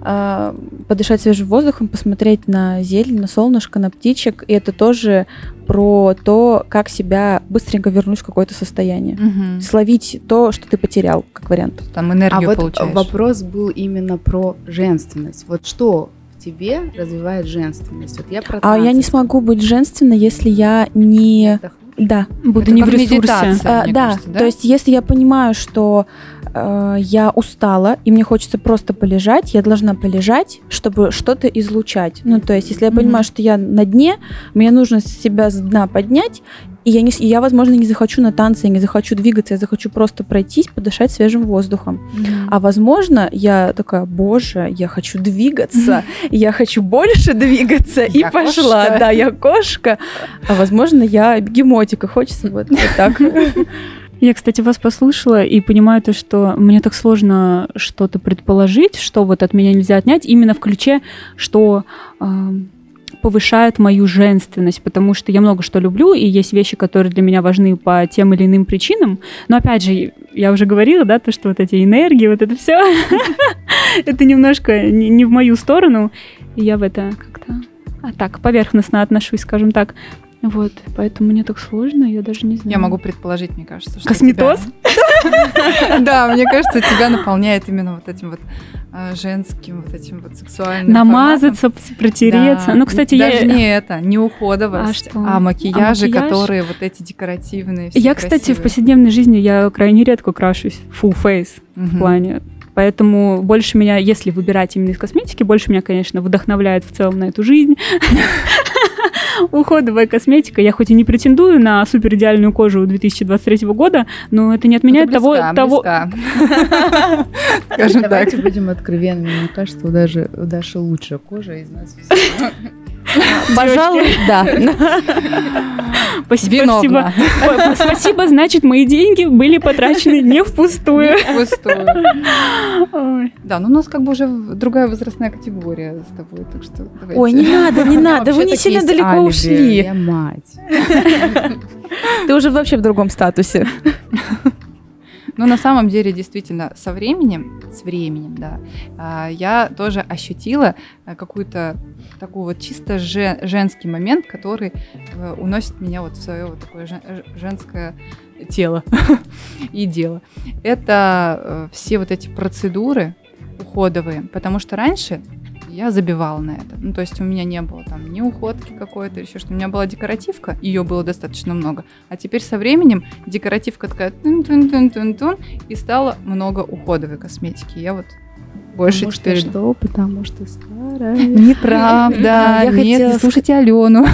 А, подышать свежим воздухом, посмотреть на зелень, на солнышко, на птичек. И это тоже про то, как себя быстренько вернуть в какое-то состояние. Мгм. Словить то, что ты потерял, как вариант. Там А энергию вот получаешь. вопрос был именно про женственность. Вот что в тебе развивает женственность? Вот я про А я не смогу быть женственной, если я не... Да, Буду Это не как в ресурсе. медитация. А, мне да, кажется, да? то есть если я понимаю, что э, я устала и мне хочется просто полежать, я должна полежать, чтобы что-то излучать. Ну, то есть если я Мгм. понимаю, что я на дне, мне нужно себя с дна поднять, и я, не, и я, возможно, не захочу на танцы, я не захочу двигаться, я захочу просто пройтись, подышать свежим воздухом. Мгм. А возможно, я такая, боже, я хочу двигаться, [LAUGHS] я хочу больше двигаться, и пошла. кошка. Да, я кошка. А возможно, я бегемотик, и хочется вот, вот так. [LAUGHS] Я, кстати, вас послушала и понимаю то, что мне так сложно что-то предположить, что вот от меня нельзя отнять, именно в ключе, что а, повышает мою женственность, потому что я много что люблю, и есть вещи, которые для меня важны по тем или иным причинам. Но опять же, я уже говорила, да, то, что вот эти энергии, вот это все, [LAUGHS] это немножко не в мою сторону, я в это как-то а так поверхностно отношусь, скажем так. Вот, поэтому мне так сложно, я даже не знаю. Я могу предположить, мне кажется, что Косметоз? [LAUGHS] Да, мне кажется, тебя наполняет именно вот этим вот а, женским, вот этим вот сексуальным намазаться, протереться. Ну, кстати, Даже я... не это, не уходовость, А а макияжи, А которые вот эти декоративные. Я, кстати, в повседневной жизни я крайне редко крашусь full face в плане. Поэтому больше меня, если выбирать именно из косметики, больше меня, конечно, вдохновляет в целом на эту жизнь. [LAUGHS] Уходовая косметика. Я хоть и не претендую на супер идеальную кожу 2023 года, но это не Ну, отменяет того, близка, того, близка. [LAUGHS] Так. Давайте будем откровенными. Мне кажется, у Даши, у Даши лучшая кожа из нас всех. Пожалуй, да. Спасибо. Виновна. Ой, Спасибо, значит, мои деньги были потрачены не впустую. Пустую. Ой. Да, ну у нас как бы уже другая возрастная категория с тобой, так что давайте. Ой, не надо, не надо, вы не сильно далеко алиби, ушли. Я мать. Ты уже вообще в другом статусе. Ну, на самом деле, действительно, со временем, с временем, да, а, я тоже ощутила а, какую-то такой вот чисто же- женский момент, который э, уносит меня вот в свое вот такое женское тело [LAUGHS] и дело. Это э, все вот эти процедуры уходовые, потому что раньше я забивала на это. Ну, то есть у меня не было там ни уходки какой-то, еще что. У меня была декоративка, ее было достаточно много. А теперь со временем декоративка такая тун-тун-тун-тун-тун, и стало много уходовой косметики. Я вот больше Потому что теперь... что? Потому что старая. [LAUGHS] Неправда, Я нет, хотела не слушайте Алену.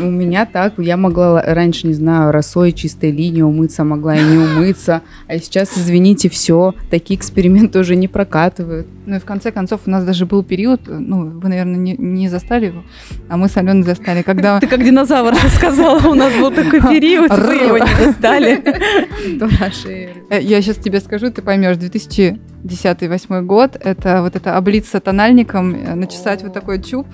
Ну, у меня так, я могла раньше, не знаю, росой чистой линии умыться, могла и не умыться. А сейчас, извините, все, такие эксперименты уже не прокатывают. Ну и в конце концов у нас даже был период, ну вы, наверное, не, не застали его, а мы с Аленой застали, когда... Ты как динозавр сказала, у нас был такой период, вы его не [LAUGHS] эры. Э, Я сейчас тебе скажу, ты поймешь, 2010-2008 год, это вот это облиться тональником, э, начесать вот такой чуб,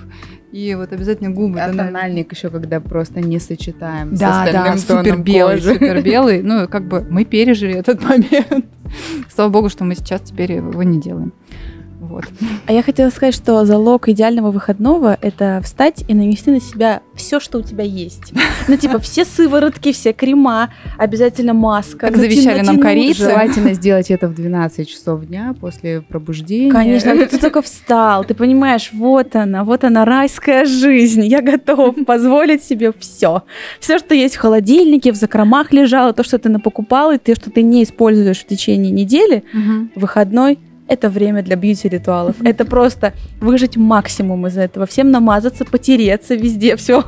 и вот обязательно губы. А тональник. тональник еще, когда просто не сочетаем с Да, да, остальным супер тоном белый, кожи. [LAUGHS] супер белый. Ну, как бы мы пережили этот [LAUGHS] момент. Слава богу, что мы сейчас теперь его не делаем. Вот. А я хотела сказать, что залог идеального выходного – это встать и нанести на себя все, что у тебя есть. Ну, типа, все сыворотки, все крема, обязательно маска. Как завещали нам корейцы. Желательно сделать это в 12 часов дня после пробуждения. Конечно, а ты только встал, ты понимаешь, вот она, вот она, райская жизнь, я готов позволить себе все. Все, что есть в холодильнике, в закромах лежало, то, что ты напокупал, и то, что ты не используешь в течение недели, выходной это время для бьюти-ритуалов. [LAUGHS] Это просто выжить максимум из этого. Всем намазаться, потереться везде, [LAUGHS] все.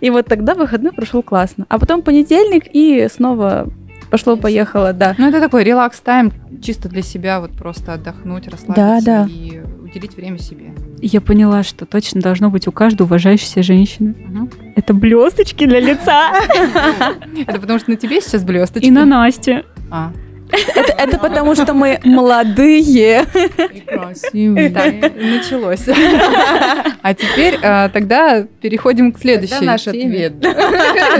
И вот тогда выходной прошел классно. А потом понедельник, и снова пошло-поехало, да. Ну, это такой релакс-тайм, чисто для себя, вот просто отдохнуть, расслабиться Да, да. и уделить время себе. Я поняла, что точно должно быть у каждой уважающейся женщины. Мгм. Это блесточки для лица. [LAUGHS] Это потому что на тебе сейчас блесточки. И на Насте. А, Это, это потому, что мы молодые. И красивые. так, началось. А теперь э, тогда переходим к следующей Тогда наш теме. ответ.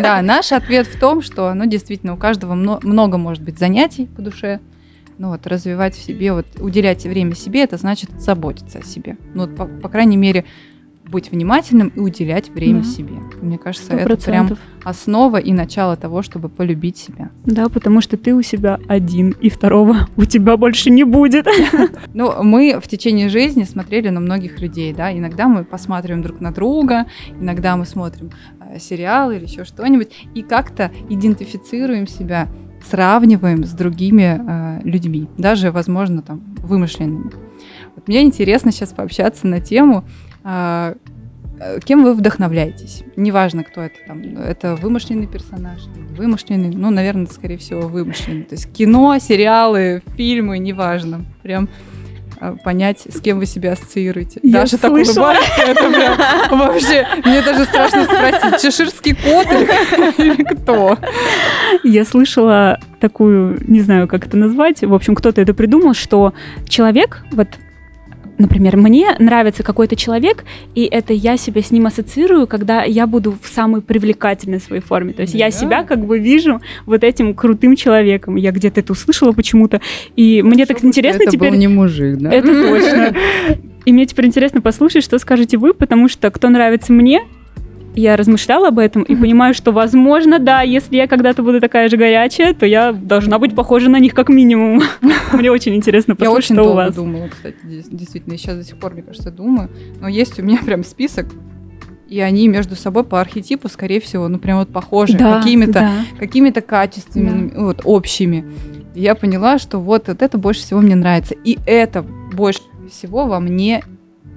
Да, наш ответ в том, что, ну, действительно, у каждого мно- много может быть занятий по душе. Ну вот, развивать в себе, вот, уделять время себе, это значит заботиться о себе. Ну, вот, по, по крайней мере, быть внимательным и уделять время Да. себе. Мне кажется, Сто это прям основа и начало того, чтобы полюбить себя. Да, потому что ты у себя один, и второго у тебя больше не будет. [LAUGHS] Ну, мы в течение жизни смотрели на многих людей, да, иногда мы посматриваем друг на друга, иногда мы смотрим э, сериалы или еще что-нибудь, и как-то идентифицируем себя, сравниваем с другими э, людьми, даже, возможно, там, вымышленными. Вот мне интересно сейчас пообщаться на тему, кем вы вдохновляетесь. Неважно, кто это там, это вымышленный персонаж, вымышленный, ну, наверное, скорее всего, вымышленный. То есть кино, сериалы, фильмы, неважно. Прям э, понять, с кем вы себя ассоциируете. Я Даша так слышала. улыбается, это прям вообще, мне даже страшно спросить, чеширский кот или, [LAUGHS] или кто? Я слышала такую, не знаю, как это назвать, в общем, кто-то это придумал, что человек, вот, например, мне нравится какой-то человек, и это я себя с ним ассоциирую, когда я буду в самой привлекательной своей форме. То есть я Да. себя как бы вижу вот этим крутым человеком. Я где-то это услышала почему-то, и мне так интересно это теперь... был не мужик, да? Это точно. [LAUGHS] И мне теперь интересно послушать, что скажете вы, потому что кто нравится мне, я размышляла об этом и понимаю, что, возможно, да, если я когда-то буду такая же горячая, то я должна быть похожа на них как минимум. [LAUGHS] Мне очень интересно Я послушать, очень что у долго вас. думала, кстати, действительно, и сейчас до сих пор, мне кажется, думаю. Но есть у меня [LAUGHS] прям список, и они между собой по архетипу, скорее всего, ну прям вот похожи Да, какими-то да. какими-то качествами, вот общими. И я поняла, что вот, вот это больше всего мне нравится, и это больше всего во мне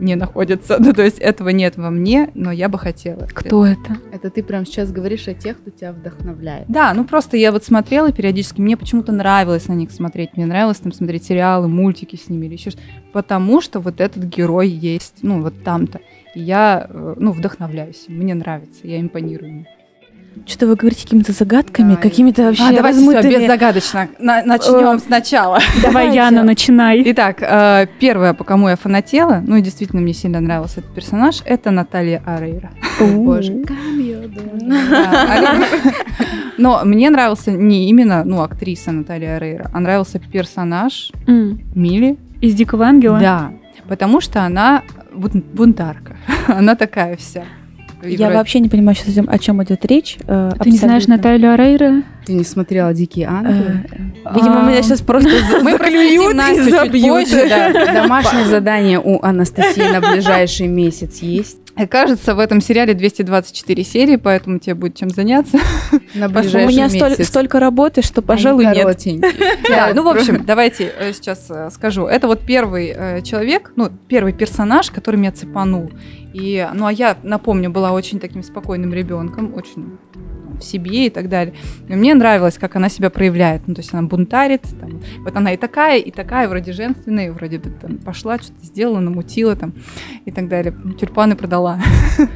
не находится. [LAUGHS] Ну, то есть этого нет во мне, но я бы хотела. Кто это? Это ты прям сейчас говоришь о тех, кто тебя вдохновляет. Да, ну просто я вот смотрела периодически, мне почему-то нравилось на них смотреть, мне нравилось там смотреть сериалы, мультики с ними или еще что потому что вот этот герой есть, ну вот там-то. И я, э, ну, вдохновляюсь, мне нравится, я импонирую. Что-то вы говорите какими-то загадками, какими-то вообще А, давайте размытыми. беззагадочно. На- начнем сначала. Давай. Яна, начинай. Итак, э, первое, по кому я фанатела, ну и действительно мне сильно нравился этот персонаж, это Наталья Арейра. Боже. Но мне нравился не именно, ну, актриса Наталья Арейра, а нравился персонаж. Мили. Из Дикого Ангела? Да, потому что она бун- бунтарка. [LAUGHS] Она такая вся. Я вообще не понимаю сейчас, о чем идет речь. э, Ты не знаешь абсолютно. Наталью Арейра? Ты не смотрела «Дикие Э, ангелы»? Видимо, А. меня сейчас просто [LAUGHS] за- Мы заклюют и забьют. Домашнее задание у Анастасии на ближайший месяц есть. И кажется, в этом сериале 224 серии, поэтому тебе будет чем заняться. [LAUGHS] На [LAUGHS] У ближайший меня столь- столько работы, что, Они пожалуй, нет. коротенькие. [LAUGHS] Да, ну, в общем, давайте э, сейчас э, скажу. Это вот первый э, человек, ну, первый персонаж, который меня цепанул. И, ну, а я, напомню, была очень таким спокойным ребенком, очень в себе и так далее. И мне нравилось, как она себя проявляет. Ну, то есть она бунтарит, там, вот она и такая, и такая, вроде женственная, и вроде бы там пошла, что-то сделала, намутила там и так далее. Тюльпаны продала. [LAUGHS]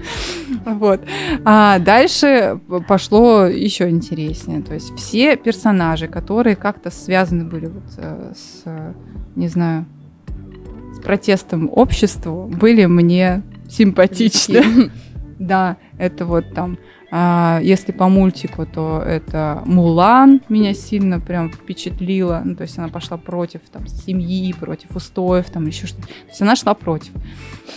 Вот. А дальше пошло еще интереснее. То есть все персонажи, которые как-то связаны были вот э, с, не знаю, с протестом обществу, были мне симпатичны. [LAUGHS] Да, это вот там, если по мультику, то это Мулан меня сильно прям впечатлила. Ну, то есть она пошла против там, семьи, против устоев, там еще что-то. То есть она шла против.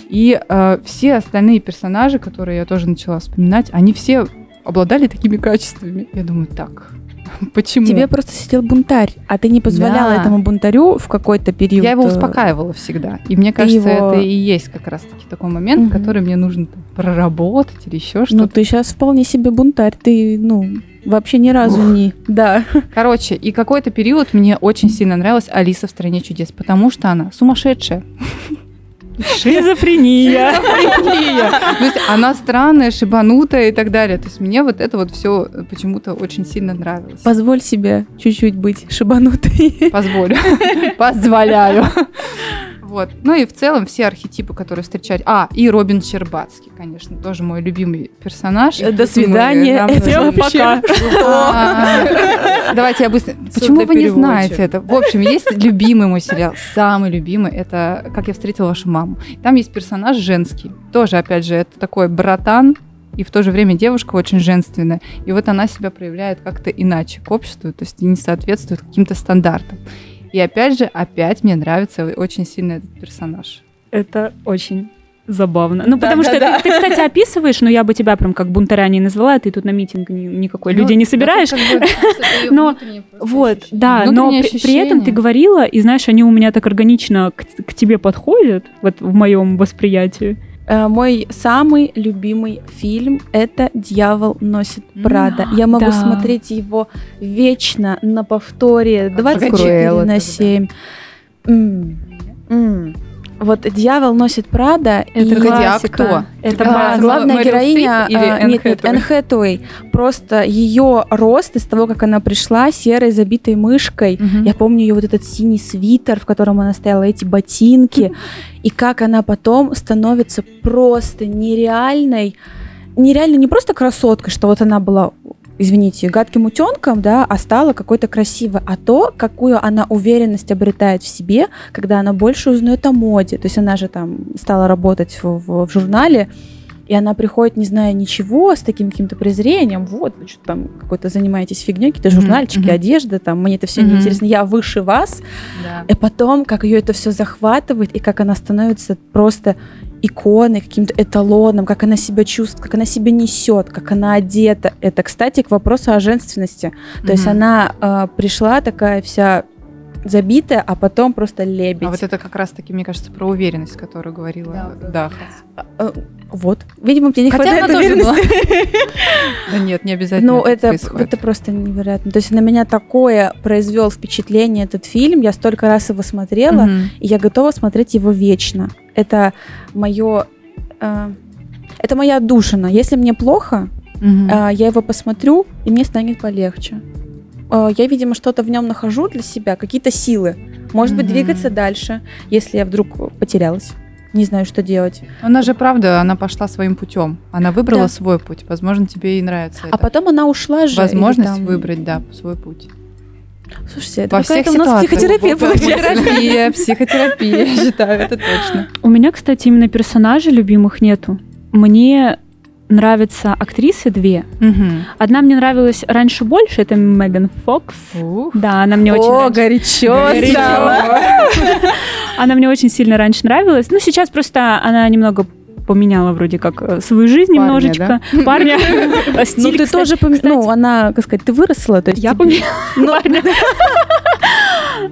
И э, все остальные персонажи, которые я тоже начала вспоминать, они все обладали такими качествами. Я думаю, так, [LAUGHS] почему? Тебе просто сидел бунтарь, а ты не позволяла Да. этому бунтарю в какой-то период... Я его э, успокаивала всегда. И мне кажется, его- это и есть как раз-таки такой момент, Мгм. который мне нужно там проработать или еще Ну, что-то. ты сейчас вполне себе бунтарь, ты, ну, вообще ни разу Ух. не... Да. [LAUGHS] Короче, и какой-то период мне очень сильно нравилась Алиса в стране чудес, потому что она сумасшедшая. [LAUGHS] Шизофрения. Шизофрения. То есть она странная, шибанутая и так далее. То есть мне вот это вот все почему-то очень сильно нравилось. Позволь себе чуть-чуть быть шибанутой. Позволю. Позволяю. Вот. Ну и в целом все архетипы, которые встречали. А, и Робин Щербацкий, конечно, тоже мой любимый персонаж. До свидания. Нам Всем пока. А, Давайте я быстро. Почему вы не знаете это? В общем, есть любимый мой сериал, самый любимый. Это «Как я встретил вашу маму». Там есть персонаж женский. Тоже, опять же, это такой братан, и в то же время девушка очень женственная. И вот она себя проявляет как-то иначе к обществу, то есть не соответствует каким-то стандартам. И опять же, опять мне нравится очень сильно этот персонаж. Это очень забавно. Ну, Да, потому да, что да. Ты, ты, кстати, описываешь, но я бы тебя прям как бунтаря не назвала, ты тут на митинг ни- никакой Ну, людей не собираешь. как бы, Но- Вот, ощущение. да, но при, при этом ты говорила, и знаешь, они у меня так органично к, к тебе подходят, вот в моем восприятии. Э, Мой самый любимый фильм — это «Дьявол носит М, Прада». Я могу да. смотреть его вечно на повторе 24 Круэлла на тогда. 7. М, м. Вот «Дьявол носит Прада» Это и Погоди, а классика. кто? Это А, главная Мэрил героиня... Стрип или а, нет, нет? Энн Хэтэуэй. Просто ее рост из того, как она пришла, серой забитой мышкой, Мгм. я помню ее вот этот синий свитер, в котором она стояла, эти ботинки, [LAUGHS] и как она потом становится просто нереальной, нереально не просто красоткой, что вот она была, извините, гадким утенком, да, а стала какой-то красивой, а то, какую она уверенность обретает в себе, когда она больше узнает о моде. То есть она же там стала работать в, в- в журнале, и она приходит, не зная ничего, с таким каким-то презрением. Вот, вы что там какой-то занимаетесь фигней, какие-то журнальчики, мгм. одежда, там, мне это все Мгм. неинтересно, я выше вас. Да. И потом, как ее это все захватывает, и как она становится просто иконой, каким-то эталоном, как она себя чувствует, как она себя несет, как она одета. Это, кстати, к вопросу о женственности. То есть Мгм. она э, пришла такая вся забитая, а потом просто лебедь. А вот это как раз-таки, мне кажется, про уверенность, которую говорила Да, Даха. Э, вот. Видимо, мне не Хотя хватает уверенности. Да нет, не обязательно Ну, это, это просто невероятно. То есть на меня такое произвел впечатление этот фильм. Я столько раз его смотрела, Мгм. и я готова смотреть его вечно. это мое... э, это моя отдушина. Если мне плохо, Мгм. э, я его посмотрю, и мне станет полегче. Э, я, видимо, что-то в нем нахожу для себя, какие-то силы. Может быть, двигаться дальше, если я вдруг потерялась. Не знаю, что делать. Она же, правда, она пошла своим путем. Она выбрала Да. свой путь. Возможно, тебе и нравится А это. потом она ушла же. Возможность там- выбрать, да, свой путь. Слушайте, это Во всех какая-то у нас ситуациях. психотерапия получается. Психотерапия, [LAUGHS] психотерапия, я считаю, это точно. У меня, кстати, именно персонажей любимых нету. Мне нравятся актрисы две. Мгм. Одна мне нравилась раньше больше, это Меган Фокс. Ух. Да, она мне очень О, раньше- горячо Горячо. стало. [LAUGHS] Она мне очень сильно раньше нравилась. Ну, сейчас просто она немного поменяла вроде как э, свою жизнь Парня, немножечко. Парня. [LAUGHS] Ну, Стиль, ты кстати, тоже, пом- кстати. ну, она, как сказать, ты выросла, то есть Я поменяла [LAUGHS] Ну, парня.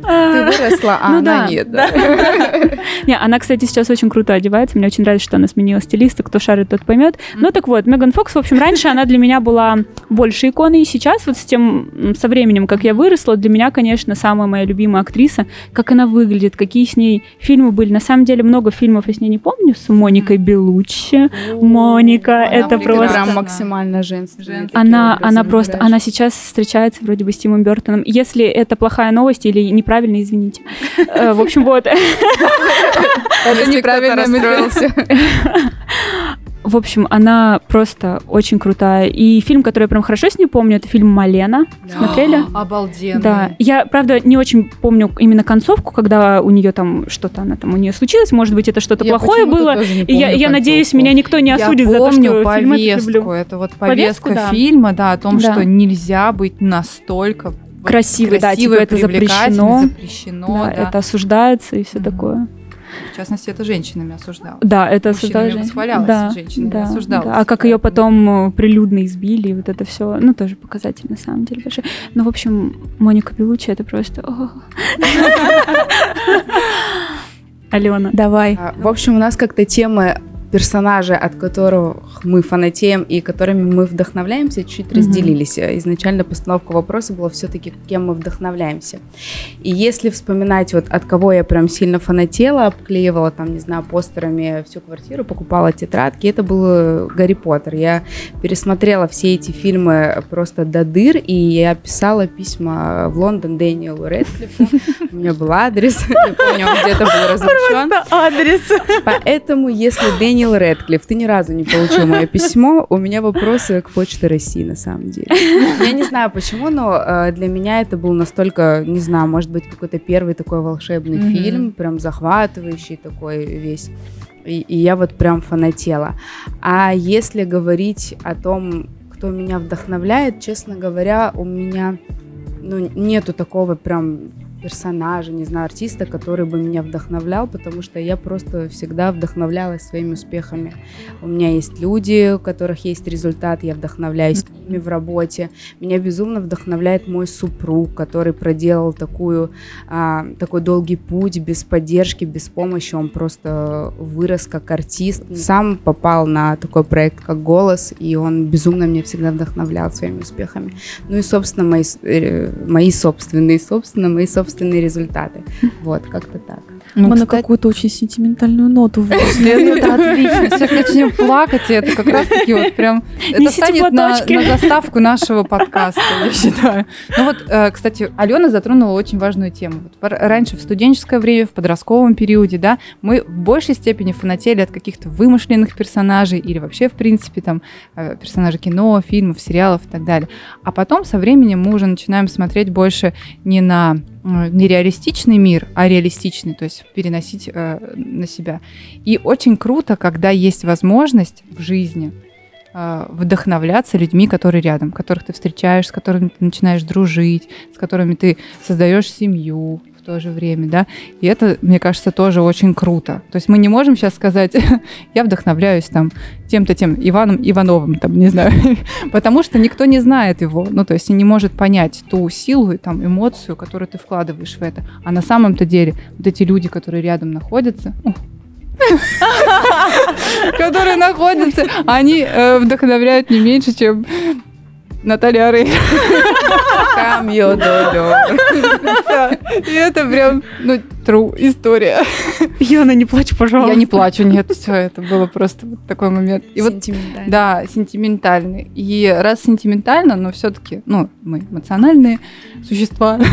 Ты выросла, а Ну она да, нет. да. Не, она, кстати, сейчас очень круто одевается. Мне очень нравится, что она сменила стилиста. Кто шарит, тот поймет. Ну так вот, Меган Фокс, в общем, раньше она для меня была больше иконой. И сейчас вот с тем, со временем, как я выросла, для меня, конечно, самая моя любимая актриса. Как она выглядит, какие с ней фильмы были. На самом деле, много фильмов я с ней не помню. С Моникой Белуччи. Моника, это просто... Прям максимально женственная. Она, она просто, она сейчас встречается вроде бы с Тимом Бертоном. Если это плохая новость или неправильно, извините. Э, В общем, вот. [LAUGHS] Это неправильно расстроился. В общем, она просто очень крутая. И фильм, который я прям хорошо с ней помню, это фильм «Малена». Смотрели? Обалденно. Да. Я, правда, не очень помню именно концовку, когда у нее там что-то она там у нее случилось. Может быть, это что-то Я плохое было. тоже не И я, помню я надеюсь, меня никто не осудит я за то, что фильм этот повестку. люблю. Это вот Повестку, повестка да. фильма, да, о том, Да. что нельзя быть настолько вот Красивой, да, типа это запрещено. запрещено, Да, да. это осуждается и все Мгм. такое. В частности, это женщинами осуждалось. Да, это осуждалось. восхвалялось, да, женщинами да, осуждалось. да. А как ее потом э, прилюдно избили, и вот это все, ну, тоже показатель на самом деле большой. Ну, в общем, Моника Белучи это просто... [LAUGHS] Алена. Давай. А, В общем, у нас как-то темы персонажи, от которых мы фанатеем и которыми мы вдохновляемся, чуть Мгм. разделились. Изначально постановка вопроса была все-таки, кем мы вдохновляемся. И если вспоминать, вот от кого я прям сильно фанатела, обклеивала там, не знаю, постерами всю квартиру, покупала тетрадки, это был Гарри Поттер. Я пересмотрела все эти фильмы просто до дыр, и я писала письма в Лондон Дэниелу Рэдклиффу. У меня был адрес, [LAUGHS] я помню, он где-то был размещен. адрес. Поэтому, если Дэниел Рэдклифф, ты ни разу не получил мое письмо, у меня вопросы к Почте России, на самом деле. [LAUGHS] Я не знаю почему, но э, для меня это был настолько, не знаю, может быть, какой-то первый такой волшебный Мгм. фильм, прям захватывающий такой весь. И, и я вот прям фанатела. А если говорить о том, кто меня вдохновляет, честно говоря, у меня ну, нету такого прям персонажа, не знаю, артиста, который бы меня вдохновлял, потому что я просто всегда вдохновлялась своими успехами. У меня есть люди, у которых есть результат, я вдохновляюсь ими в работе. Меня безумно вдохновляет мой супруг, который проделал такую, а, такой долгий путь без поддержки, без помощи. Он просто вырос как артист. Сам попал на такой проект, как «Голос», и он безумно меня всегда вдохновлял своими успехами. Ну и, собственно, мои, э, мои собственные, собственно, мои собственные результаты. Вот, как-то так. Ну, Мы на кстати, какую-то очень сентиментальную ноту вышли. это отлично. Сейчас начнем плакать, и это как раз-таки вот прям... Это станет на, на заставку нашего подкаста, я считаю. Ну вот, э, кстати, Алена затронула очень важную тему. Раньше, в студенческое время, в подростковом периоде, да, мы в большей степени фанатели от каких-то вымышленных персонажей или вообще, в принципе, там, э, персонажей кино, фильмов, сериалов и так далее. А потом, со временем, мы уже начинаем смотреть больше не на нереалистичный мир, а реалистичный, то есть переносить э, на себя. И очень круто, когда есть возможность в жизни э, вдохновляться людьми, которые рядом, которых ты встречаешь, с которыми ты начинаешь дружить, с которыми ты создаешь семью то же время, да. И это, мне кажется, тоже очень круто. То есть мы не можем сейчас сказать, [LAUGHS] я вдохновляюсь там тем-то тем Иваном Ивановым, там, не знаю, [LAUGHS] потому что никто не знает его, ну, то есть не может понять ту силу и там эмоцию, которую ты вкладываешь в это. А на самом-то деле вот эти люди, которые рядом находятся, [LAUGHS] которые находятся, они э, вдохновляют не меньше, чем Наталья Рей. Камьё долю. [LAUGHS] И это прям, ну, true история. Яна, не плачь, пожалуйста. Я не плачу, нет, все, это было просто вот такой момент. И вот Сентиментально. Да, сентиментальный. И раз сентиментально, но все-таки, ну, мы эмоциональные существа. [LAUGHS]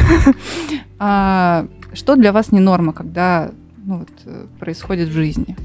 А, Что для вас не норма, когда ну, вот, э, происходит в жизни?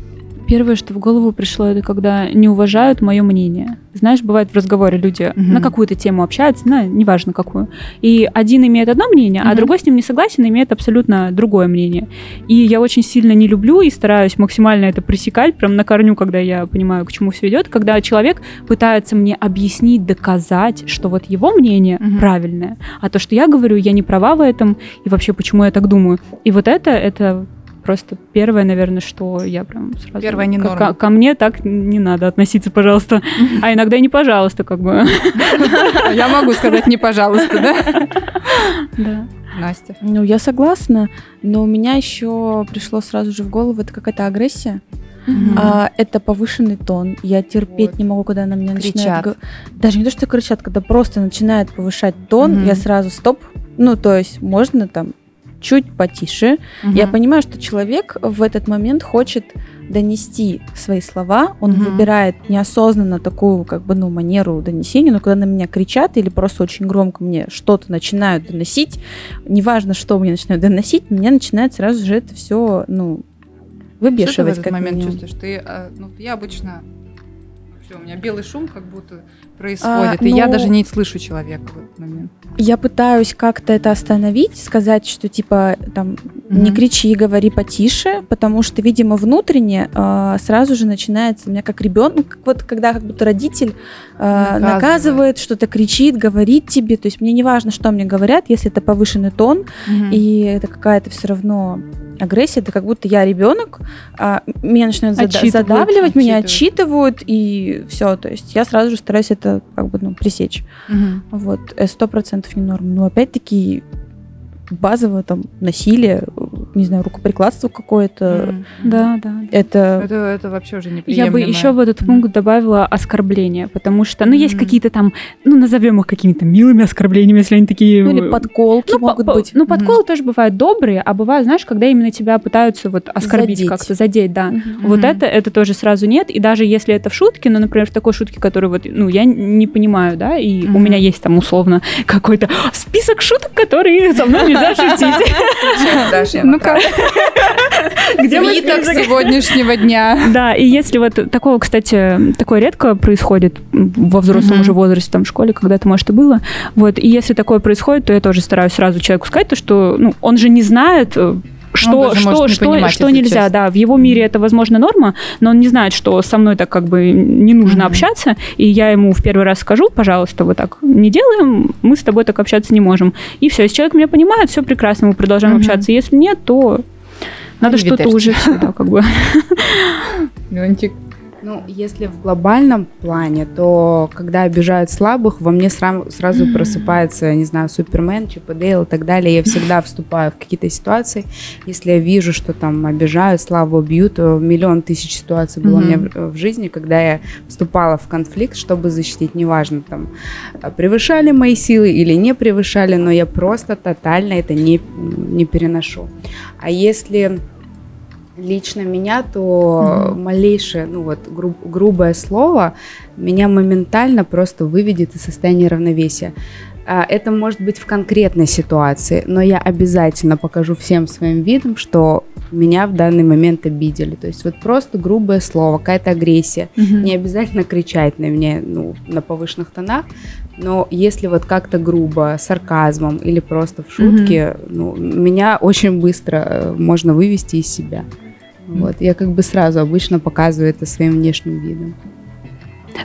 Первое, что в голову пришло, это когда не уважают мое мнение. Знаешь, бывает в разговоре люди Мгм. на какую-то тему общаются, на неважно какую. И один имеет одно мнение, а Мгм. другой с ним не согласен и имеет абсолютно другое мнение. И я очень сильно не люблю и стараюсь максимально это пресекать, прям на корню, когда я понимаю, к чему все идет, когда человек пытается мне объяснить, доказать, что вот его мнение Мгм. правильное, а то, что я говорю, я не права в этом, и вообще почему я так думаю. И вот это, это просто первое, наверное, что я прям сразу... Первое не норма. ко, ко мне так не надо относиться, пожалуйста. А иногда и не пожалуйста, как бы. [LAUGHS] Я могу сказать не пожалуйста, да? [LAUGHS] Да. Настя. Ну, я согласна, но у меня еще пришло сразу же в голову, это какая-то агрессия. Мгм. А, это повышенный тон. Я терпеть Вот. не могу, когда на меня Кричат. начинают... Даже не то, что кричат, когда просто начинают повышать тон, Мгм. я сразу стоп. Ну, то есть можно там чуть потише. Я Мгм. понимаю, что человек в этот момент хочет донести свои слова, он Мгм. выбирает неосознанно такую как бы ну манеру донесения, но когда на меня кричат или просто очень громко мне что-то начинают доносить, неважно, что мне начинают доносить, меня начинает сразу же это все ну Что ты в выбешивать этот момент минимум. чувствуешь? Ты, а, ну, я обычно... Вообще, у меня белый шум как будто происходит, А, и я ну- даже не слышу человека в этот момент. Я пытаюсь как-то это остановить, сказать, что типа там не Мгм. кричи, говори потише, потому что, видимо, внутренне а, сразу же начинается у меня как ребенок, как вот когда как будто родитель а, Наказывает. наказывает, что-то кричит, говорит тебе, то есть мне не важно, что мне говорят, если это повышенный тон Мгм. и это какая-то все равно агрессия, это как будто я ребенок, а, меня начинают Отчитывают, задавливать, меня отчитывают. отчитывают и все, то есть я сразу же стараюсь это как бы ну пресечь. Мгм. Вот, э, сто процентов не норм. Но опять-таки базовое там насилие, не знаю, рукоприкладство какое-то, Мгм. Да, да. это... Это, это вообще уже Я неприемлемо. бы еще в этот пункт добавила оскорбления, потому что, ну, есть Мгм. какие-то там, ну, назовем их какими-то милыми оскорблениями, если они такие... Ну, или подколки Ну, могут по- быть. ну, подколы тоже бывают добрые, а бывают, знаешь, когда именно тебя пытаются вот оскорбить Задеть. как-то, задеть, да. Мгм. Вот это, это тоже сразу нет. И даже если это в шутке, ну, например, в такой шутке, которую вот, ну, я не понимаю, да, и у Мгм. меня есть там условно [LAUGHS] какой-то список шуток, которые со мной нельзя шутить. Даша, Ну-ка, [LAUGHS] Где список? сегодняшнего дня. Да, и если вот такого, кстати, такое редко происходит во взрослом уже возрасте, там, в школе, когда-то, может, и было, вот, и если такое происходит, то я тоже стараюсь сразу человеку сказать, то, что, ну, он же не знает, э, что, даже что, не что, понимать, что нельзя, честно. да, в его мире это, возможно, норма, но он не знает, что со мной так как бы не нужно Мгм. общаться, и я ему в первый раз скажу, пожалуйста, вот так не делаем, мы с тобой так общаться не можем. И все, если человек меня понимает, все прекрасно, мы продолжаем Мгм. общаться. Если нет, то надо что-то уже всегда как бы. [LAUGHS] Леонтик. Ну, если в глобальном плане, то когда обижают слабых, во мне сра- сразу просыпается, не знаю, Супермен, Чип и Дейл и так далее. Я всегда [LAUGHS] вступаю в какие-то ситуации. Если я вижу, что там обижают, слабо бьют, то миллион тысяч ситуаций было у меня в, в жизни, когда я вступала в конфликт, чтобы защитить, неважно, там, а, превышали мои силы или не превышали, но я просто тотально это не, не переношу. А если лично меня, то малейшее, ну вот, гру- грубое слово меня моментально просто выведет из состояния равновесия. А, Это может быть в конкретной ситуации, но я обязательно покажу всем своим видом, что меня в данный момент обидели. То есть вот просто грубое слово, какая-то агрессия. Не обязательно кричать на меня ну, на повышенных тонах, но если вот как-то грубо, сарказмом или просто в шутке, ну, меня очень быстро э, можно вывести из себя. Вот. Я как бы сразу обычно показываю это своим внешним видом.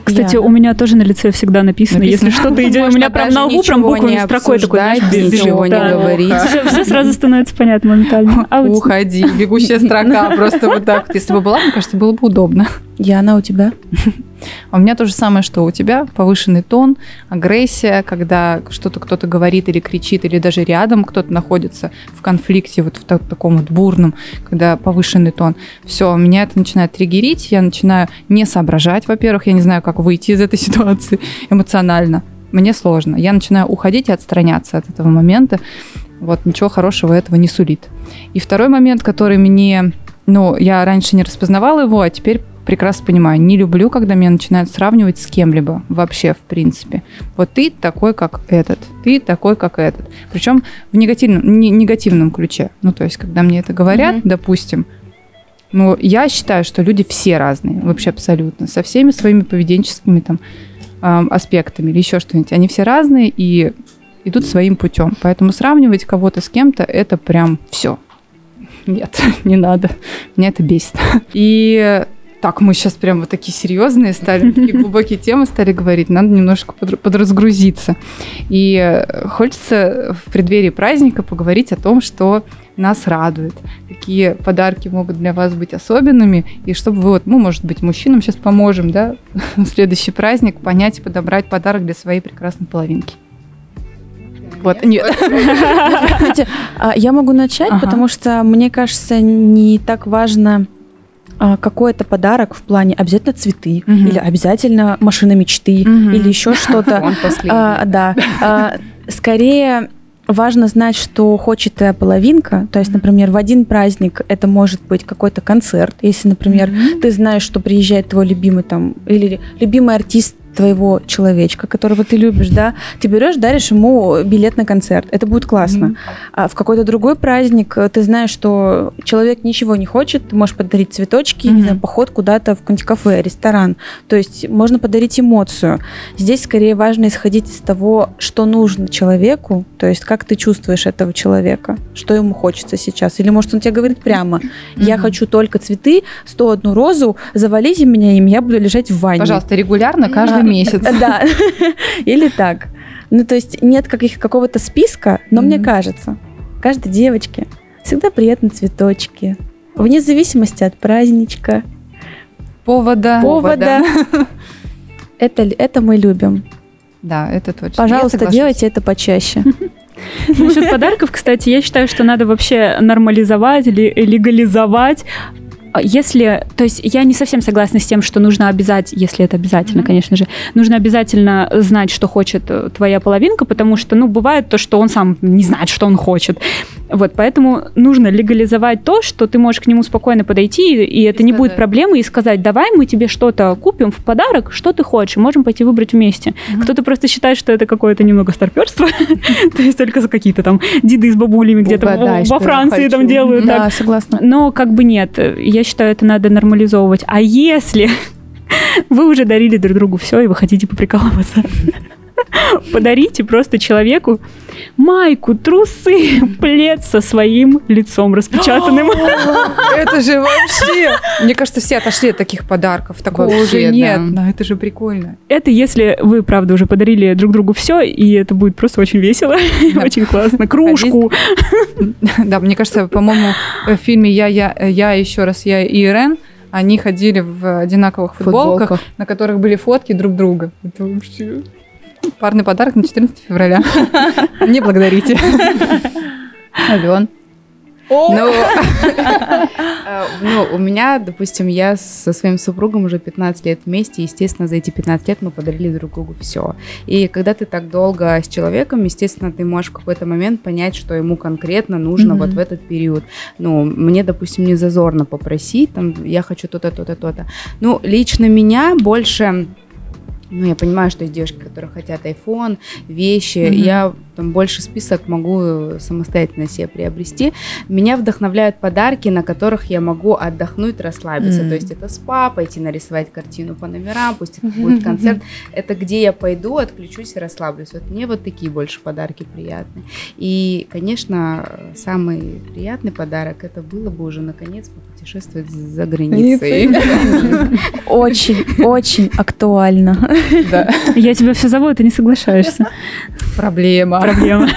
Кстати, Я- у меня тоже на лице всегда написано, Написано. если что-то идет, у меня прям на лбу прям буквами не строкой такой, знаешь, ничего не да. говорить. Все, все сразу становится понятно моментально. А вот Уходи, [LAUGHS] бегущая строка, просто вот так. Если бы была, мне кажется, было бы удобно. Яна, у тебя? [LAUGHS] А у меня то же самое, что у тебя. Повышенный тон, агрессия, когда что-то кто-то говорит или кричит, или даже рядом кто-то находится в конфликте, вот в та- таком вот бурном, когда повышенный тон. Все, меня это начинает триггерить, я начинаю не соображать, во-первых, я не знаю, как выйти из этой [LAUGHS] ситуации эмоционально. мне сложно. Я начинаю уходить и отстраняться от этого момента. Вот ничего хорошего этого не сулит. И второй момент, который мне, ну, я раньше не распознавала его, а теперь прекрасно понимаю, не люблю, когда меня начинают сравнивать с кем-либо вообще, в принципе. Вот ты такой, как этот, ты такой, как этот. Причем в негативном, не, негативном ключе. Ну, то есть, когда мне это говорят, mm-hmm. допустим, ну, я считаю, что люди все разные, вообще абсолютно, со всеми своими поведенческими там аспектами или еще что-нибудь. Они все разные и идут своим путем. Поэтому сравнивать кого-то с кем-то это прям все. Нет, [LAUGHS] не надо. Меня это бесит. И так, мы сейчас прям вот такие серьезные стали, такие глубокие темы стали говорить, надо немножко подразгрузиться. И э, хочется в преддверии праздника поговорить о том, что нас радует, какие подарки могут для вас быть особенными, и чтобы вы, вот, мы, может быть, мужчинам сейчас поможем, да, [LAUGHS] в следующий праздник понять и подобрать подарок для своей прекрасной половинки. Вот, нет. [LAUGHS] А, я могу начать, потому что мне кажется, не так важно какой-то подарок в плане обязательно цветы угу. или обязательно машина мечты угу. или еще [LAUGHS] что-то. А, да. А, скорее важно знать, что хочет твоя половинка. То есть, например, в один праздник это может быть какой-то концерт. Если, например, mm-hmm. ты знаешь, что приезжает твой любимый там или любимый артист твоего человечка, которого ты любишь, да, ты берешь, даришь ему билет на концерт. Это будет классно. Mm-hmm. А в какой-то другой праздник э, ты знаешь, что человек ничего не хочет, ты можешь подарить цветочки, mm-hmm. не знаю, поход куда-то в какой-нибудь кафе, ресторан. То есть можно подарить эмоцию. Здесь скорее важно исходить из того, что нужно человеку, то есть как ты чувствуешь этого человека, что ему хочется сейчас. Или может он тебе говорит прямо, я mm-hmm. хочу только цветы, 101 розу, завалите меня им, я буду лежать в ванне. Пожалуйста, регулярно, каждый месяц. Да, [LAUGHS] или так. Ну, то есть нет каких, какого-то списка, но мне кажется, каждой девочке всегда приятны цветочки. Вне зависимости от праздничка. Повода. Повода. [LAUGHS] Это, это мы любим. Да, это точно. Пожалуйста, делайте это почаще. Насчет подарков, кстати, я считаю, что надо вообще нормализовать или легализовать если, то есть я не совсем согласна с тем, что нужно обязать, если это обязательно, mm-hmm. конечно же, нужно обязательно знать, что хочет твоя половинка, потому что, ну, бывает то, что он сам не знает, что он хочет. Вот, поэтому нужно легализовать то, что ты можешь к нему спокойно подойти, и это и не сказать. будет проблемы, и сказать, давай мы тебе что-то купим в подарок, что ты хочешь, можем пойти выбрать вместе. Mm-hmm. Кто-то просто считает, что это какое-то немного старперство, [LAUGHS] то есть только за какие-то там деды с бабулями где-то во Франции там делают. Да, согласна. Но как бы нет, я считаю, это надо нормализовывать. А если [LAUGHS] вы уже дарили друг другу все, и вы хотите поприкалываться, [LAUGHS] [LAUGHS] подарите просто человеку майку, трусы, [LAUGHS] плед со своим лицом распечатанным. [GASPS] [LAUGHS] Это же вообще... Мне кажется, все отошли от таких подарков. Такого уже нет. Но это же прикольно. Это если вы, правда, уже подарили друг другу все, и это будет просто очень весело, очень классно. Кружку. Да, мне кажется, по-моему, в фильме «Я, я, я, еще раз я и Ирен» они ходили в одинаковых футболках, футболках, на которых были фотки друг друга. Это вообще Парный подарок на 14 февраля. Не благодарите. Ален. Ну, э, ну, у меня, допустим, я со своим супругом уже 15 лет вместе, естественно, за эти 15 лет мы подарили друг другу все. И когда ты так долго с человеком, естественно, ты можешь в какой-то момент понять, что ему конкретно нужно mm-hmm. вот в этот период. Ну, мне, допустим, не зазорно попросить, там, я хочу то-то, то-то, то-то. Ну, лично меня больше ну, я понимаю, что есть девушки, которые хотят iPhone, вещи. Mm-hmm. Я там больше список могу самостоятельно себе приобрести. Меня вдохновляют подарки, на которых я могу отдохнуть, расслабиться. Mm-hmm. То есть это спа, пойти нарисовать картину по номерам, пусть это будет концерт. Это где я пойду, отключусь и расслаблюсь. Вот мне вот такие больше подарки приятные. И, конечно, самый приятный подарок это было бы уже наконец попутешествовать за границей. [LAUGHS] Очень, очень актуально. Я тебя все зову, ты не соглашаешься. Проблема. Проблема.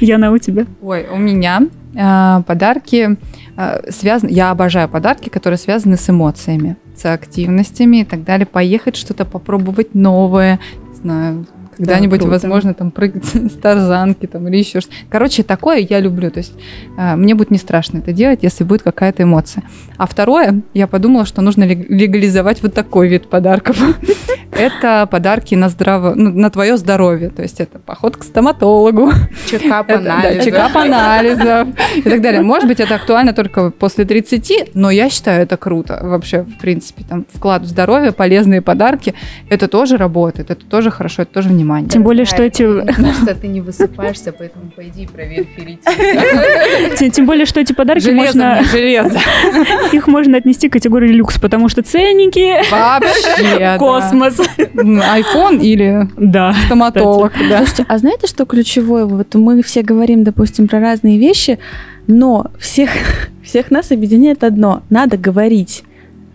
Яна, у тебя? Ой, у меня э, подарки э, связаны... Я обожаю подарки, которые связаны с эмоциями, с активностями и так далее. Поехать что-то попробовать новое, знаю, когда-нибудь, круто. возможно, там прыгать [LAUGHS] с тарзанки там, или еще что-то. Короче, такое я люблю. То есть э, мне будет не страшно это делать, если будет какая-то эмоция. А второе, я подумала, что нужно лег- легализовать вот такой вид подарков. [LAUGHS] Это подарки на здраво, ну, на твое здоровье. То есть это поход к стоматологу, Чекап, [LAUGHS] да, анализов. чекап анализов и так далее. Может быть, это актуально только после 30, но я считаю это круто. Вообще, в принципе, там вклад в здоровье, полезные подарки, это тоже работает, это тоже хорошо, это тоже внимание. Тем более, что эти... Мне кажется, [LAUGHS] ты не высыпаешься, поэтому пойди и проверь ферритин. Тем, более, что эти подарки можно, железо. [LAUGHS] их можно отнести к категории люкс, потому что ценники, Вообще, космос. IPhone или Да. стоматолог, да. Слушайте, а знаете, что ключевое? Вот мы все говорим, допустим, про разные вещи, но всех, [LAUGHS] всех нас объединяет одно. Надо говорить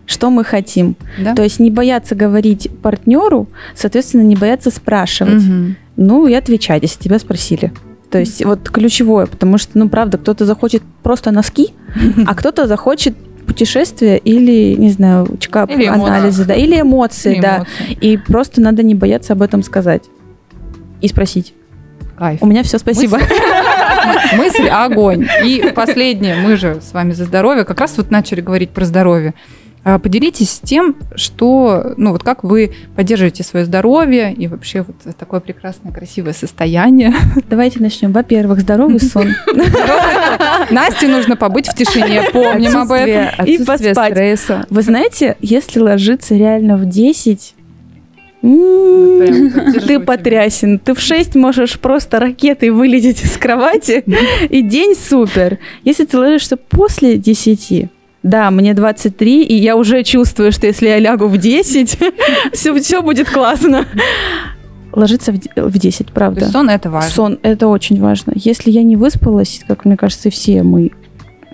что мы хотим. Да? То есть не бояться говорить партнеру, соответственно, не бояться спрашивать. Мгм. Ну и отвечать, если тебя спросили. То есть вот ключевое, потому что, ну, правда, кто-то захочет просто носки, а кто-то захочет путешествие или, не знаю, чекап, Или анализы, да, или эмоции, Или да. эмоции. И просто надо не бояться об этом сказать и спросить. Кайф. У меня все, спасибо. Мысль огонь. И последнее, мы же с вами за здоровье, как раз вот начали говорить про здоровье. А, Поделитесь тем, что, ну вот как вы поддерживаете свое здоровье и вообще вот такое прекрасное, красивое состояние. [LAUGHS] Давайте начнем. Во-первых, здоровый [LAUGHS] сон. Насте нужно побыть в тишине, помним об этом. И поспать. стресса. Вы знаете, если ложиться реально в 10, м, Прям поддержу ты потрясен. Ты в 6 можешь просто ракетой вылететь из кровати, [LAUGHS] и день супер. Если ты ложишься после 10, да, мне 23, и я уже чувствую, что если я лягу в 10, все, все будет классно. Ложиться в, в 10, То правда. есть сон это важно. Сон это очень важно. Если я не выспалась, как мне кажется, все мы,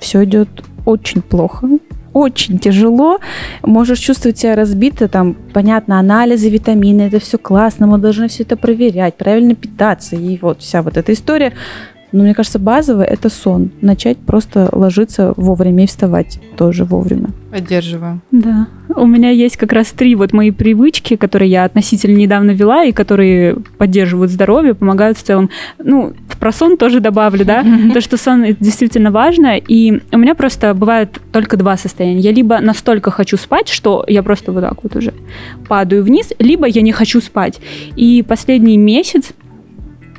все идет очень плохо. Очень тяжело, можешь чувствовать себя разбито, там, понятно, анализы, витамины, это все классно, мы должны все это проверять, правильно питаться, и вот вся вот эта история. Но мне кажется, базовое это сон. Начать просто ложиться вовремя и вставать тоже вовремя. Поддерживаю. Да. У меня есть как раз три вот мои привычки, которые я относительно недавно вела и которые поддерживают здоровье, помогают в целом. Ну, про сон тоже добавлю, да, то, что сон это действительно важно. И у меня просто бывает только два состояния. Я либо настолько хочу спать, что я просто вот так вот уже падаю вниз, либо я не хочу спать. И последний месяц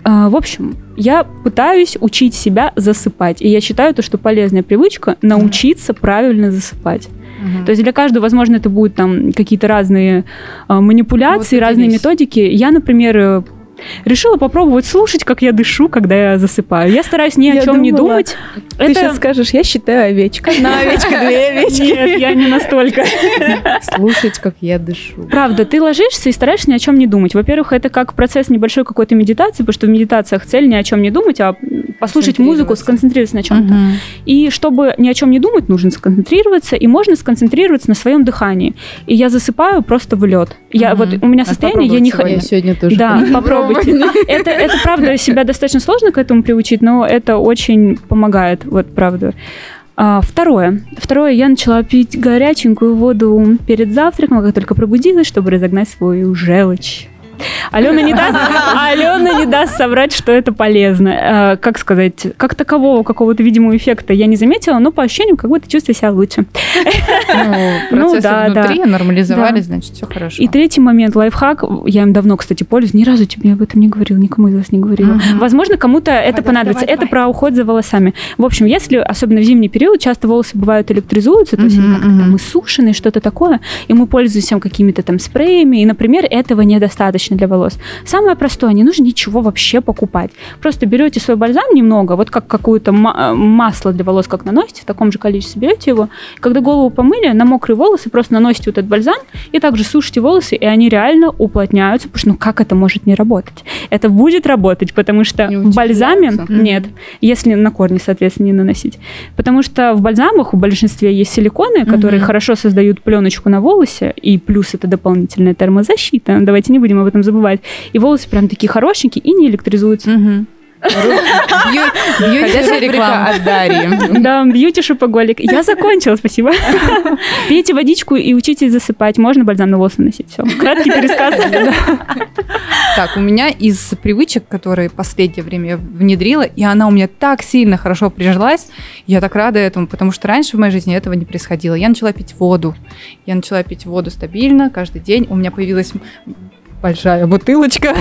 в общем, я пытаюсь учить себя засыпать. И я считаю то, что полезная привычка научиться правильно засыпать. Мгм. То есть для каждого, возможно, это будут там какие-то разные а, манипуляции, Вот разные методики. Я, например, э, решила попробовать слушать, как я дышу, когда я засыпаю. Я стараюсь ни о Я чем не думала, думать. Ты сейчас скажешь, я считаю овечка. [LAUGHS] Одна овечка, две овечки. Нет, я не настолько. [LAUGHS] Слушать, как я дышу. Правда, ты ложишься и стараешься ни о чем не думать. Во-первых, это как процесс небольшой какой-то медитации, потому что в медитациях цель ни о чем не думать, а послушать музыку, сконцентрироваться на чем-то. Мгм. И чтобы ни о чем не думать, нужно сконцентрироваться, и можно сконцентрироваться на своем дыхании. И я засыпаю просто в лед. Я Мгм. вот у меня Надо состояние, я не хочу. Я сегодня тоже. Да, хочу попробуйте. [LAUGHS] Это, это правда себя достаточно сложно к этому приучить, но это очень помогает, вот правда. А, второе. Второе, я начала пить горяченькую воду перед завтраком, как только пробудилась, чтобы разогнать свою желчь. Алена не даст, [LAUGHS] Алена не даст соврать, что это полезно. А, как сказать, как такового какого-то видимого эффекта я не заметила, но по ощущениям как будто чувствую себя лучше. Ну, Ну процессы да, да. внутри нормализовались, Да. значит, все хорошо. И третий момент, лайфхак, я им давно, кстати, пользуюсь, ни разу тебе об этом не говорила, никому из вас не говорила. Мгм. Возможно, кому-то это давай, понадобится. давай, это давай. про уход за волосами. В общем, если, особенно в зимний период, часто волосы бывают электризуются, то есть они Мгм, как-то мгм. там иссушенные, что-то такое, и мы пользуемся какими-то там спреями, и, например, этого недостаточно для волос. Самое простое, не нужно ничего вообще покупать. Просто берете свой бальзам немного, вот как какое-то э, масло для волос, как наносите, в таком же количестве берете его, когда голову помыли, на мокрые волосы просто наносите вот этот бальзам и также сушите волосы, и они реально уплотняются, потому что ну как это может не работать? Это будет работать, потому что в бальзаме нет, если на корни, соответственно, не наносить. Потому что в бальзамах в большинстве есть силиконы, которые Мгм. хорошо создают пленочку на волосе, и плюс это дополнительная термозащита. Давайте не будем об этом забывать. И волосы прям такие хорошенькие и не электризуются. Мгм. Ходячая реклама от Дарьи. Да, бьюти-шопоголик. Я закончила, спасибо. Пейте водичку и учитесь засыпать. Можно бальзам на волосы носить. Все. Краткий пересказ. Так, у меня из привычек, которые последнее время я внедрила, и она у меня так сильно хорошо прижилась, я так рада этому, потому что раньше в моей жизни этого не происходило. Я начала пить воду. Я начала пить воду стабильно каждый день. У меня появилась большая бутылочка.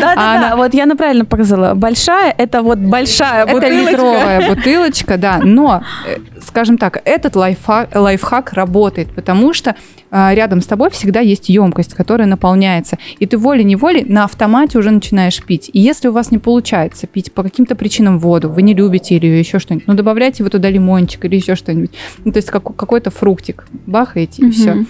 Да-да-да, она- вот я правильно показала. Большая, это вот большая Это бутылочка. литровая [LAUGHS] бутылочка, да. Но, э, скажем так, этот лайфхак, лайфхак работает, потому что рядом с тобой всегда есть емкость, которая наполняется. И ты волей-неволей на автомате уже начинаешь пить. И если у вас не получается пить по каким-то причинам воду, вы не любите или еще что-нибудь, ну добавляйте вы туда лимончик или еще что-нибудь. Ну, то есть как- какой-то фруктик бахаете и все. Мгм.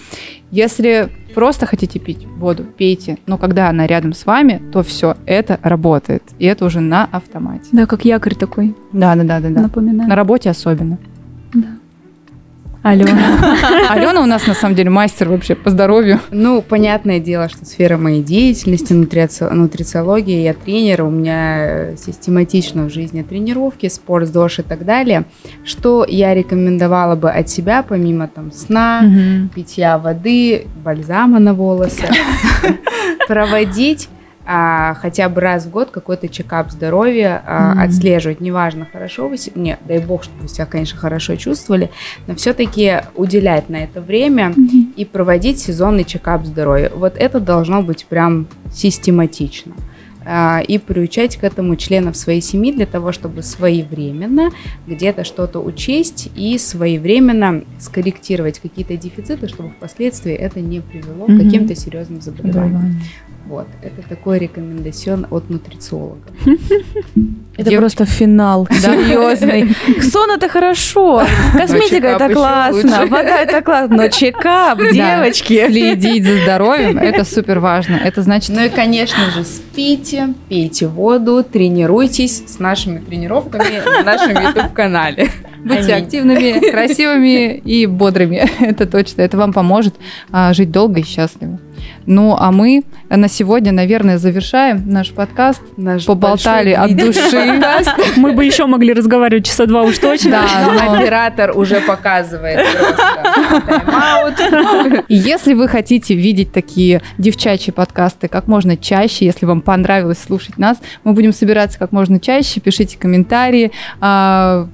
Если просто хотите пить воду, пейте. Но когда она рядом с вами, то все, это работает. И это уже на автомате. Да, как якорь такой, Да, да, да, да, да. На напоминаю. работе особенно. Алло. [LAUGHS] Алена у нас на самом деле мастер вообще по здоровью. Ну, понятное дело, что сфера моей деятельности, нутрици- нутрициология, я тренер, у меня систематично в жизни тренировки, спорт, ЗОЖ и так далее. Что я рекомендовала бы от себя, помимо там сна, питья воды, бальзама на волосы, [LAUGHS] проводить а, хотя бы раз в год какой-то чекап здоровья, а, Мгм. отслеживать, неважно, хорошо вы себя, нет, дай бог, чтобы вы себя, конечно, хорошо чувствовали, но все-таки уделять на это время и проводить сезонный чекап здоровья. Вот это должно быть прям систематично. А, И приучать к этому членов своей семьи для того, чтобы своевременно где-то что-то учесть и своевременно скорректировать какие-то дефициты, чтобы впоследствии это не привело Мгм. к каким-то серьезным заболеваниям. Вот, это такой рекомендацион от нутрициолога. [LAUGHS] Это Дев- просто финал. [LAUGHS] Серьезный. Сон это хорошо. [LAUGHS] Косметика чекап это классно. Вода это классно. Но чекап, девочки. Следить за здоровьем, это супер важно. Это значит, Ну и, конечно же, спите, пейте воду, тренируйтесь с нашими тренировками на нашем YouTube-канале. будьте Аминь. активными, красивыми и бодрыми. Это точно. Это вам поможет а, жить долго и счастливо. Ну, а мы на сегодня, наверное, завершаем наш подкаст. Наш Поболтали от души. [LAUGHS] Мы бы еще могли разговаривать часа два уж точно. Да, [LAUGHS] но- Оператор уже показывает [LAUGHS] если вы хотите видеть такие девчачьи подкасты как можно чаще, если вам понравилось слушать нас, мы будем собираться как можно чаще, пишите комментарии, а,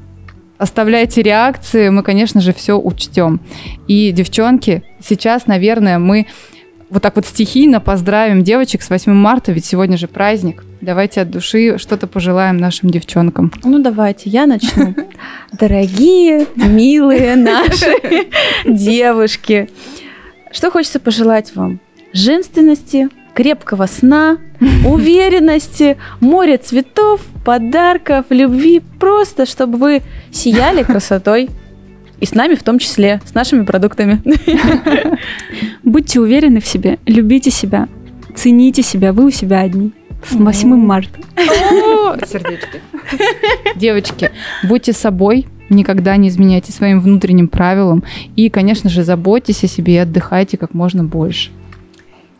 оставляйте реакции, мы, конечно же, все учтем. И, девчонки, сейчас, наверное, мы вот так вот стихийно поздравим девочек с 8 марта, ведь сегодня же праздник. Давайте от души что-то пожелаем нашим девчонкам. Ну давайте, я начну. Дорогие, милые наши девушки, что хочется пожелать вам? Женственности, крепкого сна, уверенности, море цветов, подарков, любви, просто чтобы вы сияли красотой. И с нами в том числе, с нашими продуктами. [LAUGHS] Будьте уверены в себе, любите себя, цените себя, вы у себя одни. С 8 марта. Сердечки. [LAUGHS] Девочки, будьте собой, никогда не изменяйте своим внутренним правилам. И, конечно же, заботьтесь о себе и отдыхайте как можно больше.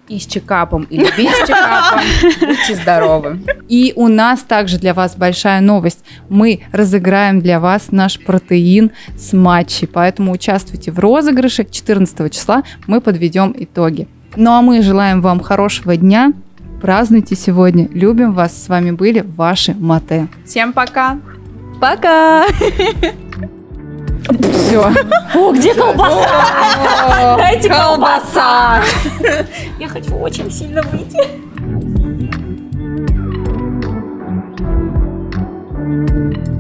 И с чекапом, или без чекапа. Будьте здоровы. И у нас также для вас большая новость. Мы разыграем для вас наш протеин с матчей. Поэтому участвуйте в розыгрыше. 14 числа мы подведем итоги. Ну а мы желаем вам хорошего дня. Празднуйте сегодня. Любим вас. С вами были ваши Мате. Всем пока. Пока! [LAUGHS] Все. О, где колбаса? Дайте колбаса. Я хочу очень сильно выйти. thank you